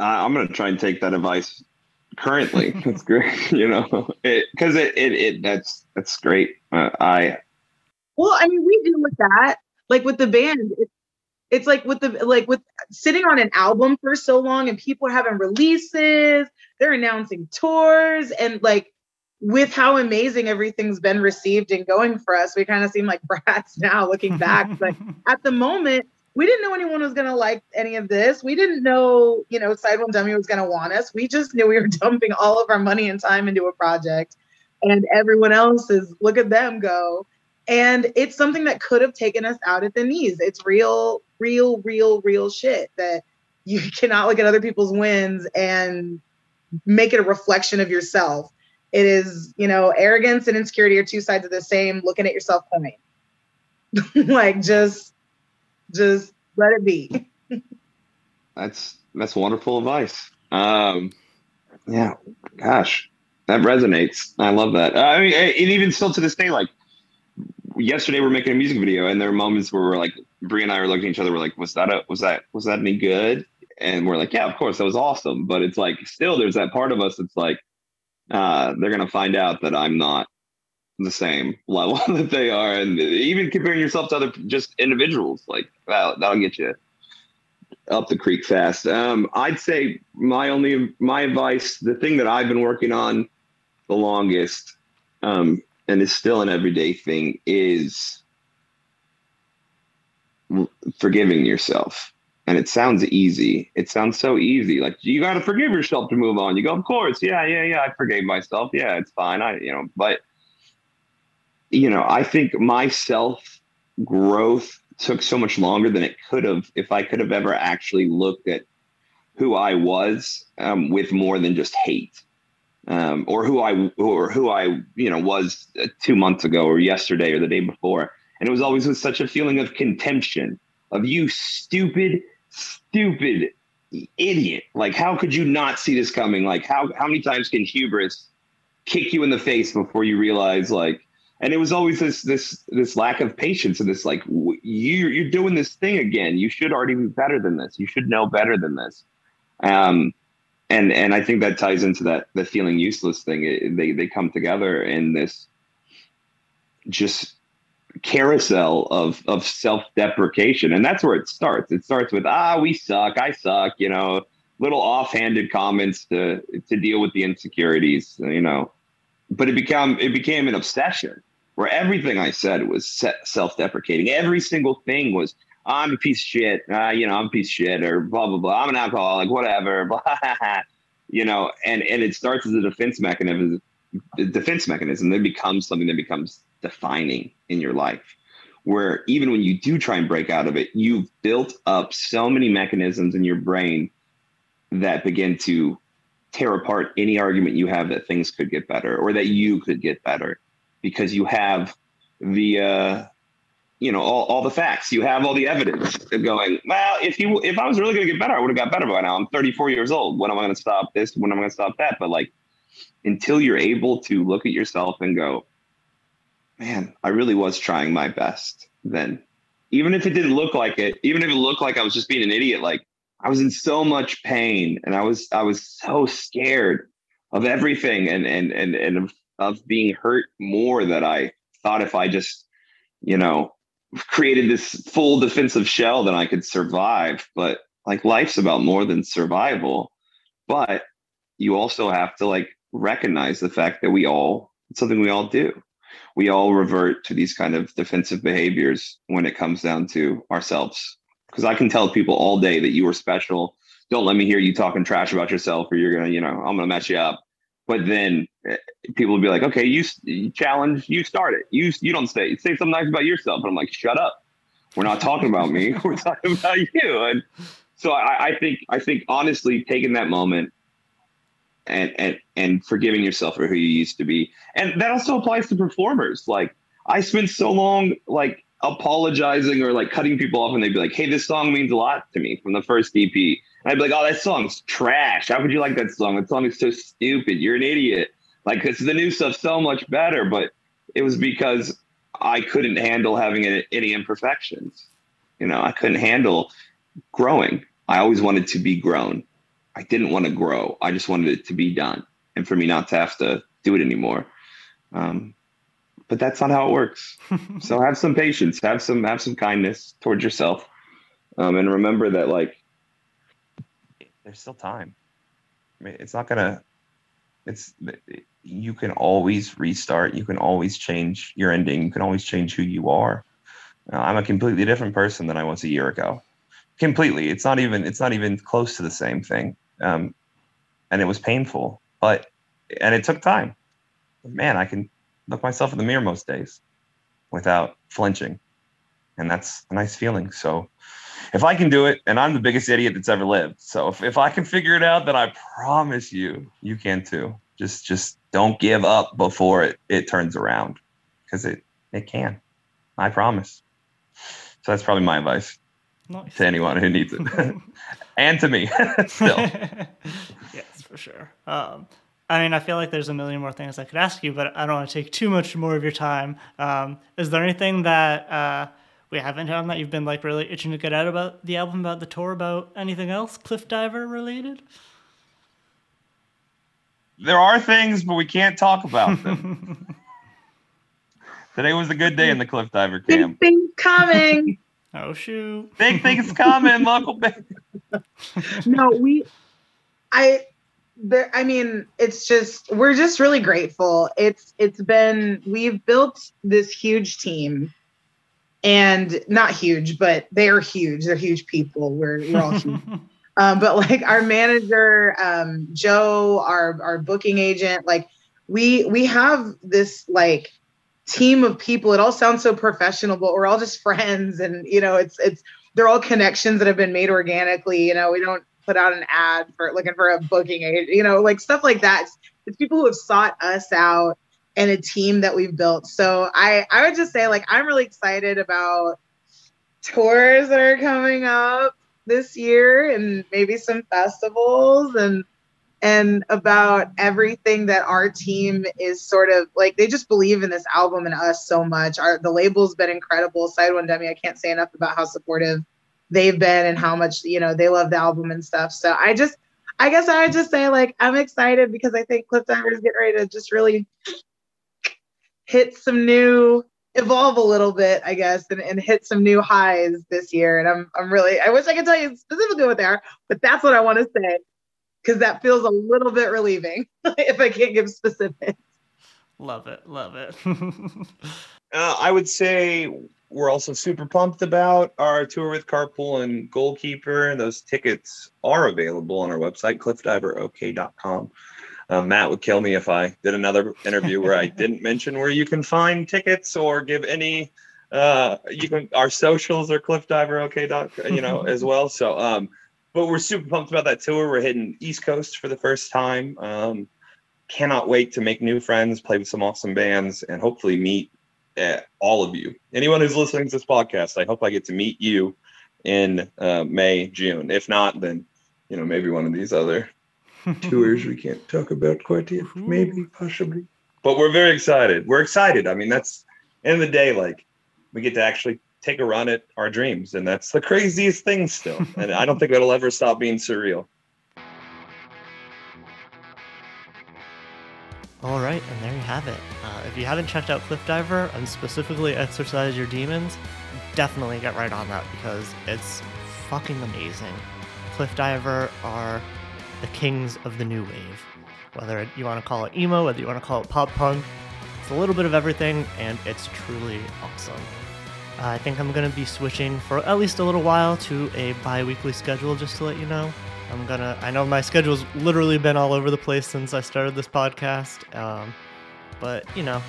Uh, I'm to try and take that advice currently. that's great, you know, because it, it, it, it, that's, that's great. Uh, I, well, I mean, we do with that, like with the band, it's, it's like with the, like with sitting on an album for so long and people having releases, they're announcing tours and like, with how amazing everything's been received and going for us, we kind of seem like brats now looking back. but at the moment, we didn't know anyone was going to like any of this. We didn't know, you know, Side One Dummy was going to want us. We just knew we were dumping all of our money and time into a project, and everyone else is look at them go. And it's something that could have taken us out at the knees. It's real, real, real, real shit that you cannot look at other people's wins and make it a reflection of yourself. It is, you know, arrogance and insecurity are two sides of the same looking at yourself coin. like just just let it be. that's that's wonderful advice. Um, yeah, gosh, that resonates. I love that. I mean, and even still to this day, like yesterday, we're making a music video, and there are moments where we're like, Bree and I are looking at each other. We're like, was that a was that was that any good? And we're like, yeah, of course, that was awesome. But it's like still, there's that part of us that's like, uh, they're gonna find out that I'm not the same level that they are, and even comparing yourself to other just individuals, like that, that'll get you up the creek fast. Um, I'd say my only my advice, the thing that I've been working on the longest, um, and is still an everyday thing, is forgiving yourself. And it sounds easy. It sounds so easy. Like you got to forgive yourself to move on. You go, of course, yeah, yeah, yeah. I forgave myself. Yeah, it's fine. I, you know, but you know, I think my self growth took so much longer than it could have if I could have ever actually looked at who I was um, with more than just hate. Um, or who I or who I you know was two months ago or yesterday or the day before, and it was always with such a feeling of contention of you stupid, stupid idiot. Like how could you not see this coming? Like how how many times can hubris kick you in the face before you realize like and it was always this this this lack of patience and this like you you're doing this thing again you should already be better than this you should know better than this um and and i think that ties into that the feeling useless thing. It, they they come together in this just carousel of of self-deprecation. And that's where it starts. It starts with ah we suck. I suck you know little offhanded comments to to deal with the insecurities you know. But it became it became an obsession where everything I said was self-deprecating. Every single thing was, I'm a piece of shit. Uh, you know, I'm a piece of shit, or blah blah blah. I'm an alcoholic, whatever. Blah, you know, and and it starts as a defense mechanism. Defense mechanism. Then becomes something that becomes defining in your life. Where even when you do try and break out of it, you've built up so many mechanisms in your brain that begin to tear apart any argument you have that things could get better or that you could get better because you have the uh, you know all, all the facts. You have all the evidence going well if you if i was really going to get better i would have got better by now. I'm 34 years old. When am i going to stop this? When am i going to stop that? But like until you're able to look at yourself and go man i really was trying my best then. Even if it didn't look like it even if it looked like i was just being an idiot like i was in so much pain and i was i was so scared of everything and and and, and of, of being hurt more that i thought if i just you know created this full defensive shell that I could survive. But like life's about more than survival. But you also have to like recognize the fact that we all, it's something we all do. We all revert to these kind of defensive behaviors when it comes down to ourselves. Because I can tell people all day that you are special. Don't let me hear you talking trash about yourself or you're going to, you know, I'm going to mess you up. But then eh, people will be like, okay, you, you challenge, you start it. You you don't say say something nice about yourself. And I'm like, shut up. We're not talking about me. We're talking about you. And so I, I think I think honestly, taking that moment and and and forgiving yourself for who you used to be, and that also applies to performers. Like I spent so long like apologizing or like cutting people off, and they'd be like, "Hey, this song means a lot to me from the first EP." I'd be like, oh, that song's trash. How could you like that song? That song is so stupid. You're an idiot. Like, because the new stuff's so much better. But it was because I couldn't handle having any imperfections. You know, I couldn't handle growing. I always wanted to be grown. I didn't want to grow. I just wanted it to be done and for me not to have to do it anymore. Um, but that's not how it works. so have some patience, have some have some kindness towards yourself, um, and remember that like there's still time. I mean, it's not gonna. It's you can always restart. You can always change your ending. You can always change who you are. Uh, I'm a completely different person than I was a year ago. Completely. It's not even. It's not even close to the same thing. Um, and it was painful, but and it took time. Man, I can look myself in the mirror most days without flinching, and that's a nice feeling. So if I can do it, and I'm the biggest idiot that's ever lived. So if, if I can figure it out, then I promise you, you can too. Just just don't give up before it, it turns around. Because it it can. I promise. So that's probably my advice nice. to anyone who needs it. and to me still. yes, for sure. Um, I mean, I feel like there's a million more things I could ask you, but I don't want to take too much more of your time. Um, is there anything that uh, we haven't done that you've been like really itching to get out about the album, about the tour, about anything else Cliff Diver related? There are things, but we can't talk about them. Today was a good day in the Cliff Diver camp. Big things coming. oh shoot! Big things coming, local. Big. no, we. I there i mean it's just we're just really grateful it's it's been we've built this huge team and not huge, but they are huge. They're huge people. We're, we're all huge. Um, but like our manager, um, Joe, our our booking agent, like we we have this like team of people. It all sounds so professional, but we're all just friends, and you know, it's it's they're all connections that have been made organically. You know, we don't put out an ad for looking for a booking agent. You know, like stuff like that. It's, it's people who have sought us out and a team that we've built. So I I would just say like I'm really excited about tours that are coming up this year and maybe some festivals and and about everything that our team is sort of like they just believe in this album and us so much. Our the label's been incredible. Side One Dummy, I can't say enough about how supportive they've been and how much you know they love the album and stuff. So I just I guess I would just say like I'm excited because I think Cliff Diver is getting ready to just really hit some new evolve a little bit, I guess, and, and hit some new highs this year. And I'm I'm really I wish I could tell you specifically what they are, but that's what I want to say because that feels a little bit relieving if I can't give specifics. Love it, love it. uh, I would say we're also super pumped about our tour with Carpool and Goalkeeper. Those tickets are available on our website, cliffdiverok.com. Um, Matt would kill me if I did another interview where I didn't mention where you can find tickets or give any. Uh, you can our socials are cliffdiverok. You know as well. So um, but we're super pumped about that tour. We're hitting East Coast for the first time. Um, cannot wait to make new friends, play with some awesome bands, and hopefully meet uh, all of you. Anyone who's listening to this podcast, I hope I get to meet you in uh, May, June. If not, then you know maybe one of these other tours we can't talk about quite yet. Maybe, possibly. But we're very excited. We're excited. I mean, that's end of the day, like we get to actually take a run at our dreams, and that's the craziest thing still. and I don't think it'll ever stop being surreal. All right, and there you have it. Uh, if you haven't checked out Cliff Diver and specifically Exorcise Your Demons, definitely get right on that because it's fucking amazing. Cliff Diver are the kings of the new wave. Whether you want to call it emo, whether you want to call it pop punk, it's a little bit of everything, and it's truly awesome. I think I'm going to be switching for at least a little while to a bi weekly schedule, just to let you know. I'm gonna, I know my schedule's literally been all over the place since I started this podcast, um, but you know,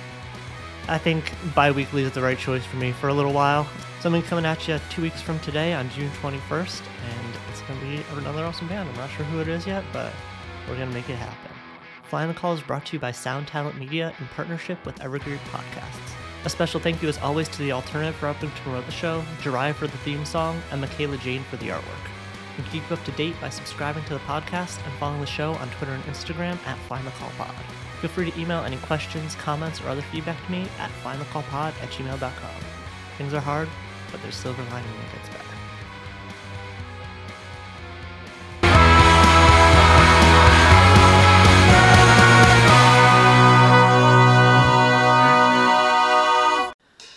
I think bi weekly is the right choice for me for a little while. Something coming at you two weeks from today on June 21st, and it's gonna be another awesome band. I'm not sure who it is yet, but we're gonna make it happen. Find the Call is brought to you by Sound Talent Media in partnership with Evergreen Podcasts. A special thank you, as always, to The Alternative for helping to promote the show, Jirai for the theme song, and Michaela Jane for the artwork. You can keep up to date by subscribing to the podcast and following the show on Twitter and Instagram at FindTheCallPod. Feel free to email any questions, comments, or other feedback to me at findthecallpod at gmail.com. Things are hard, but there's silver lining when it gets better.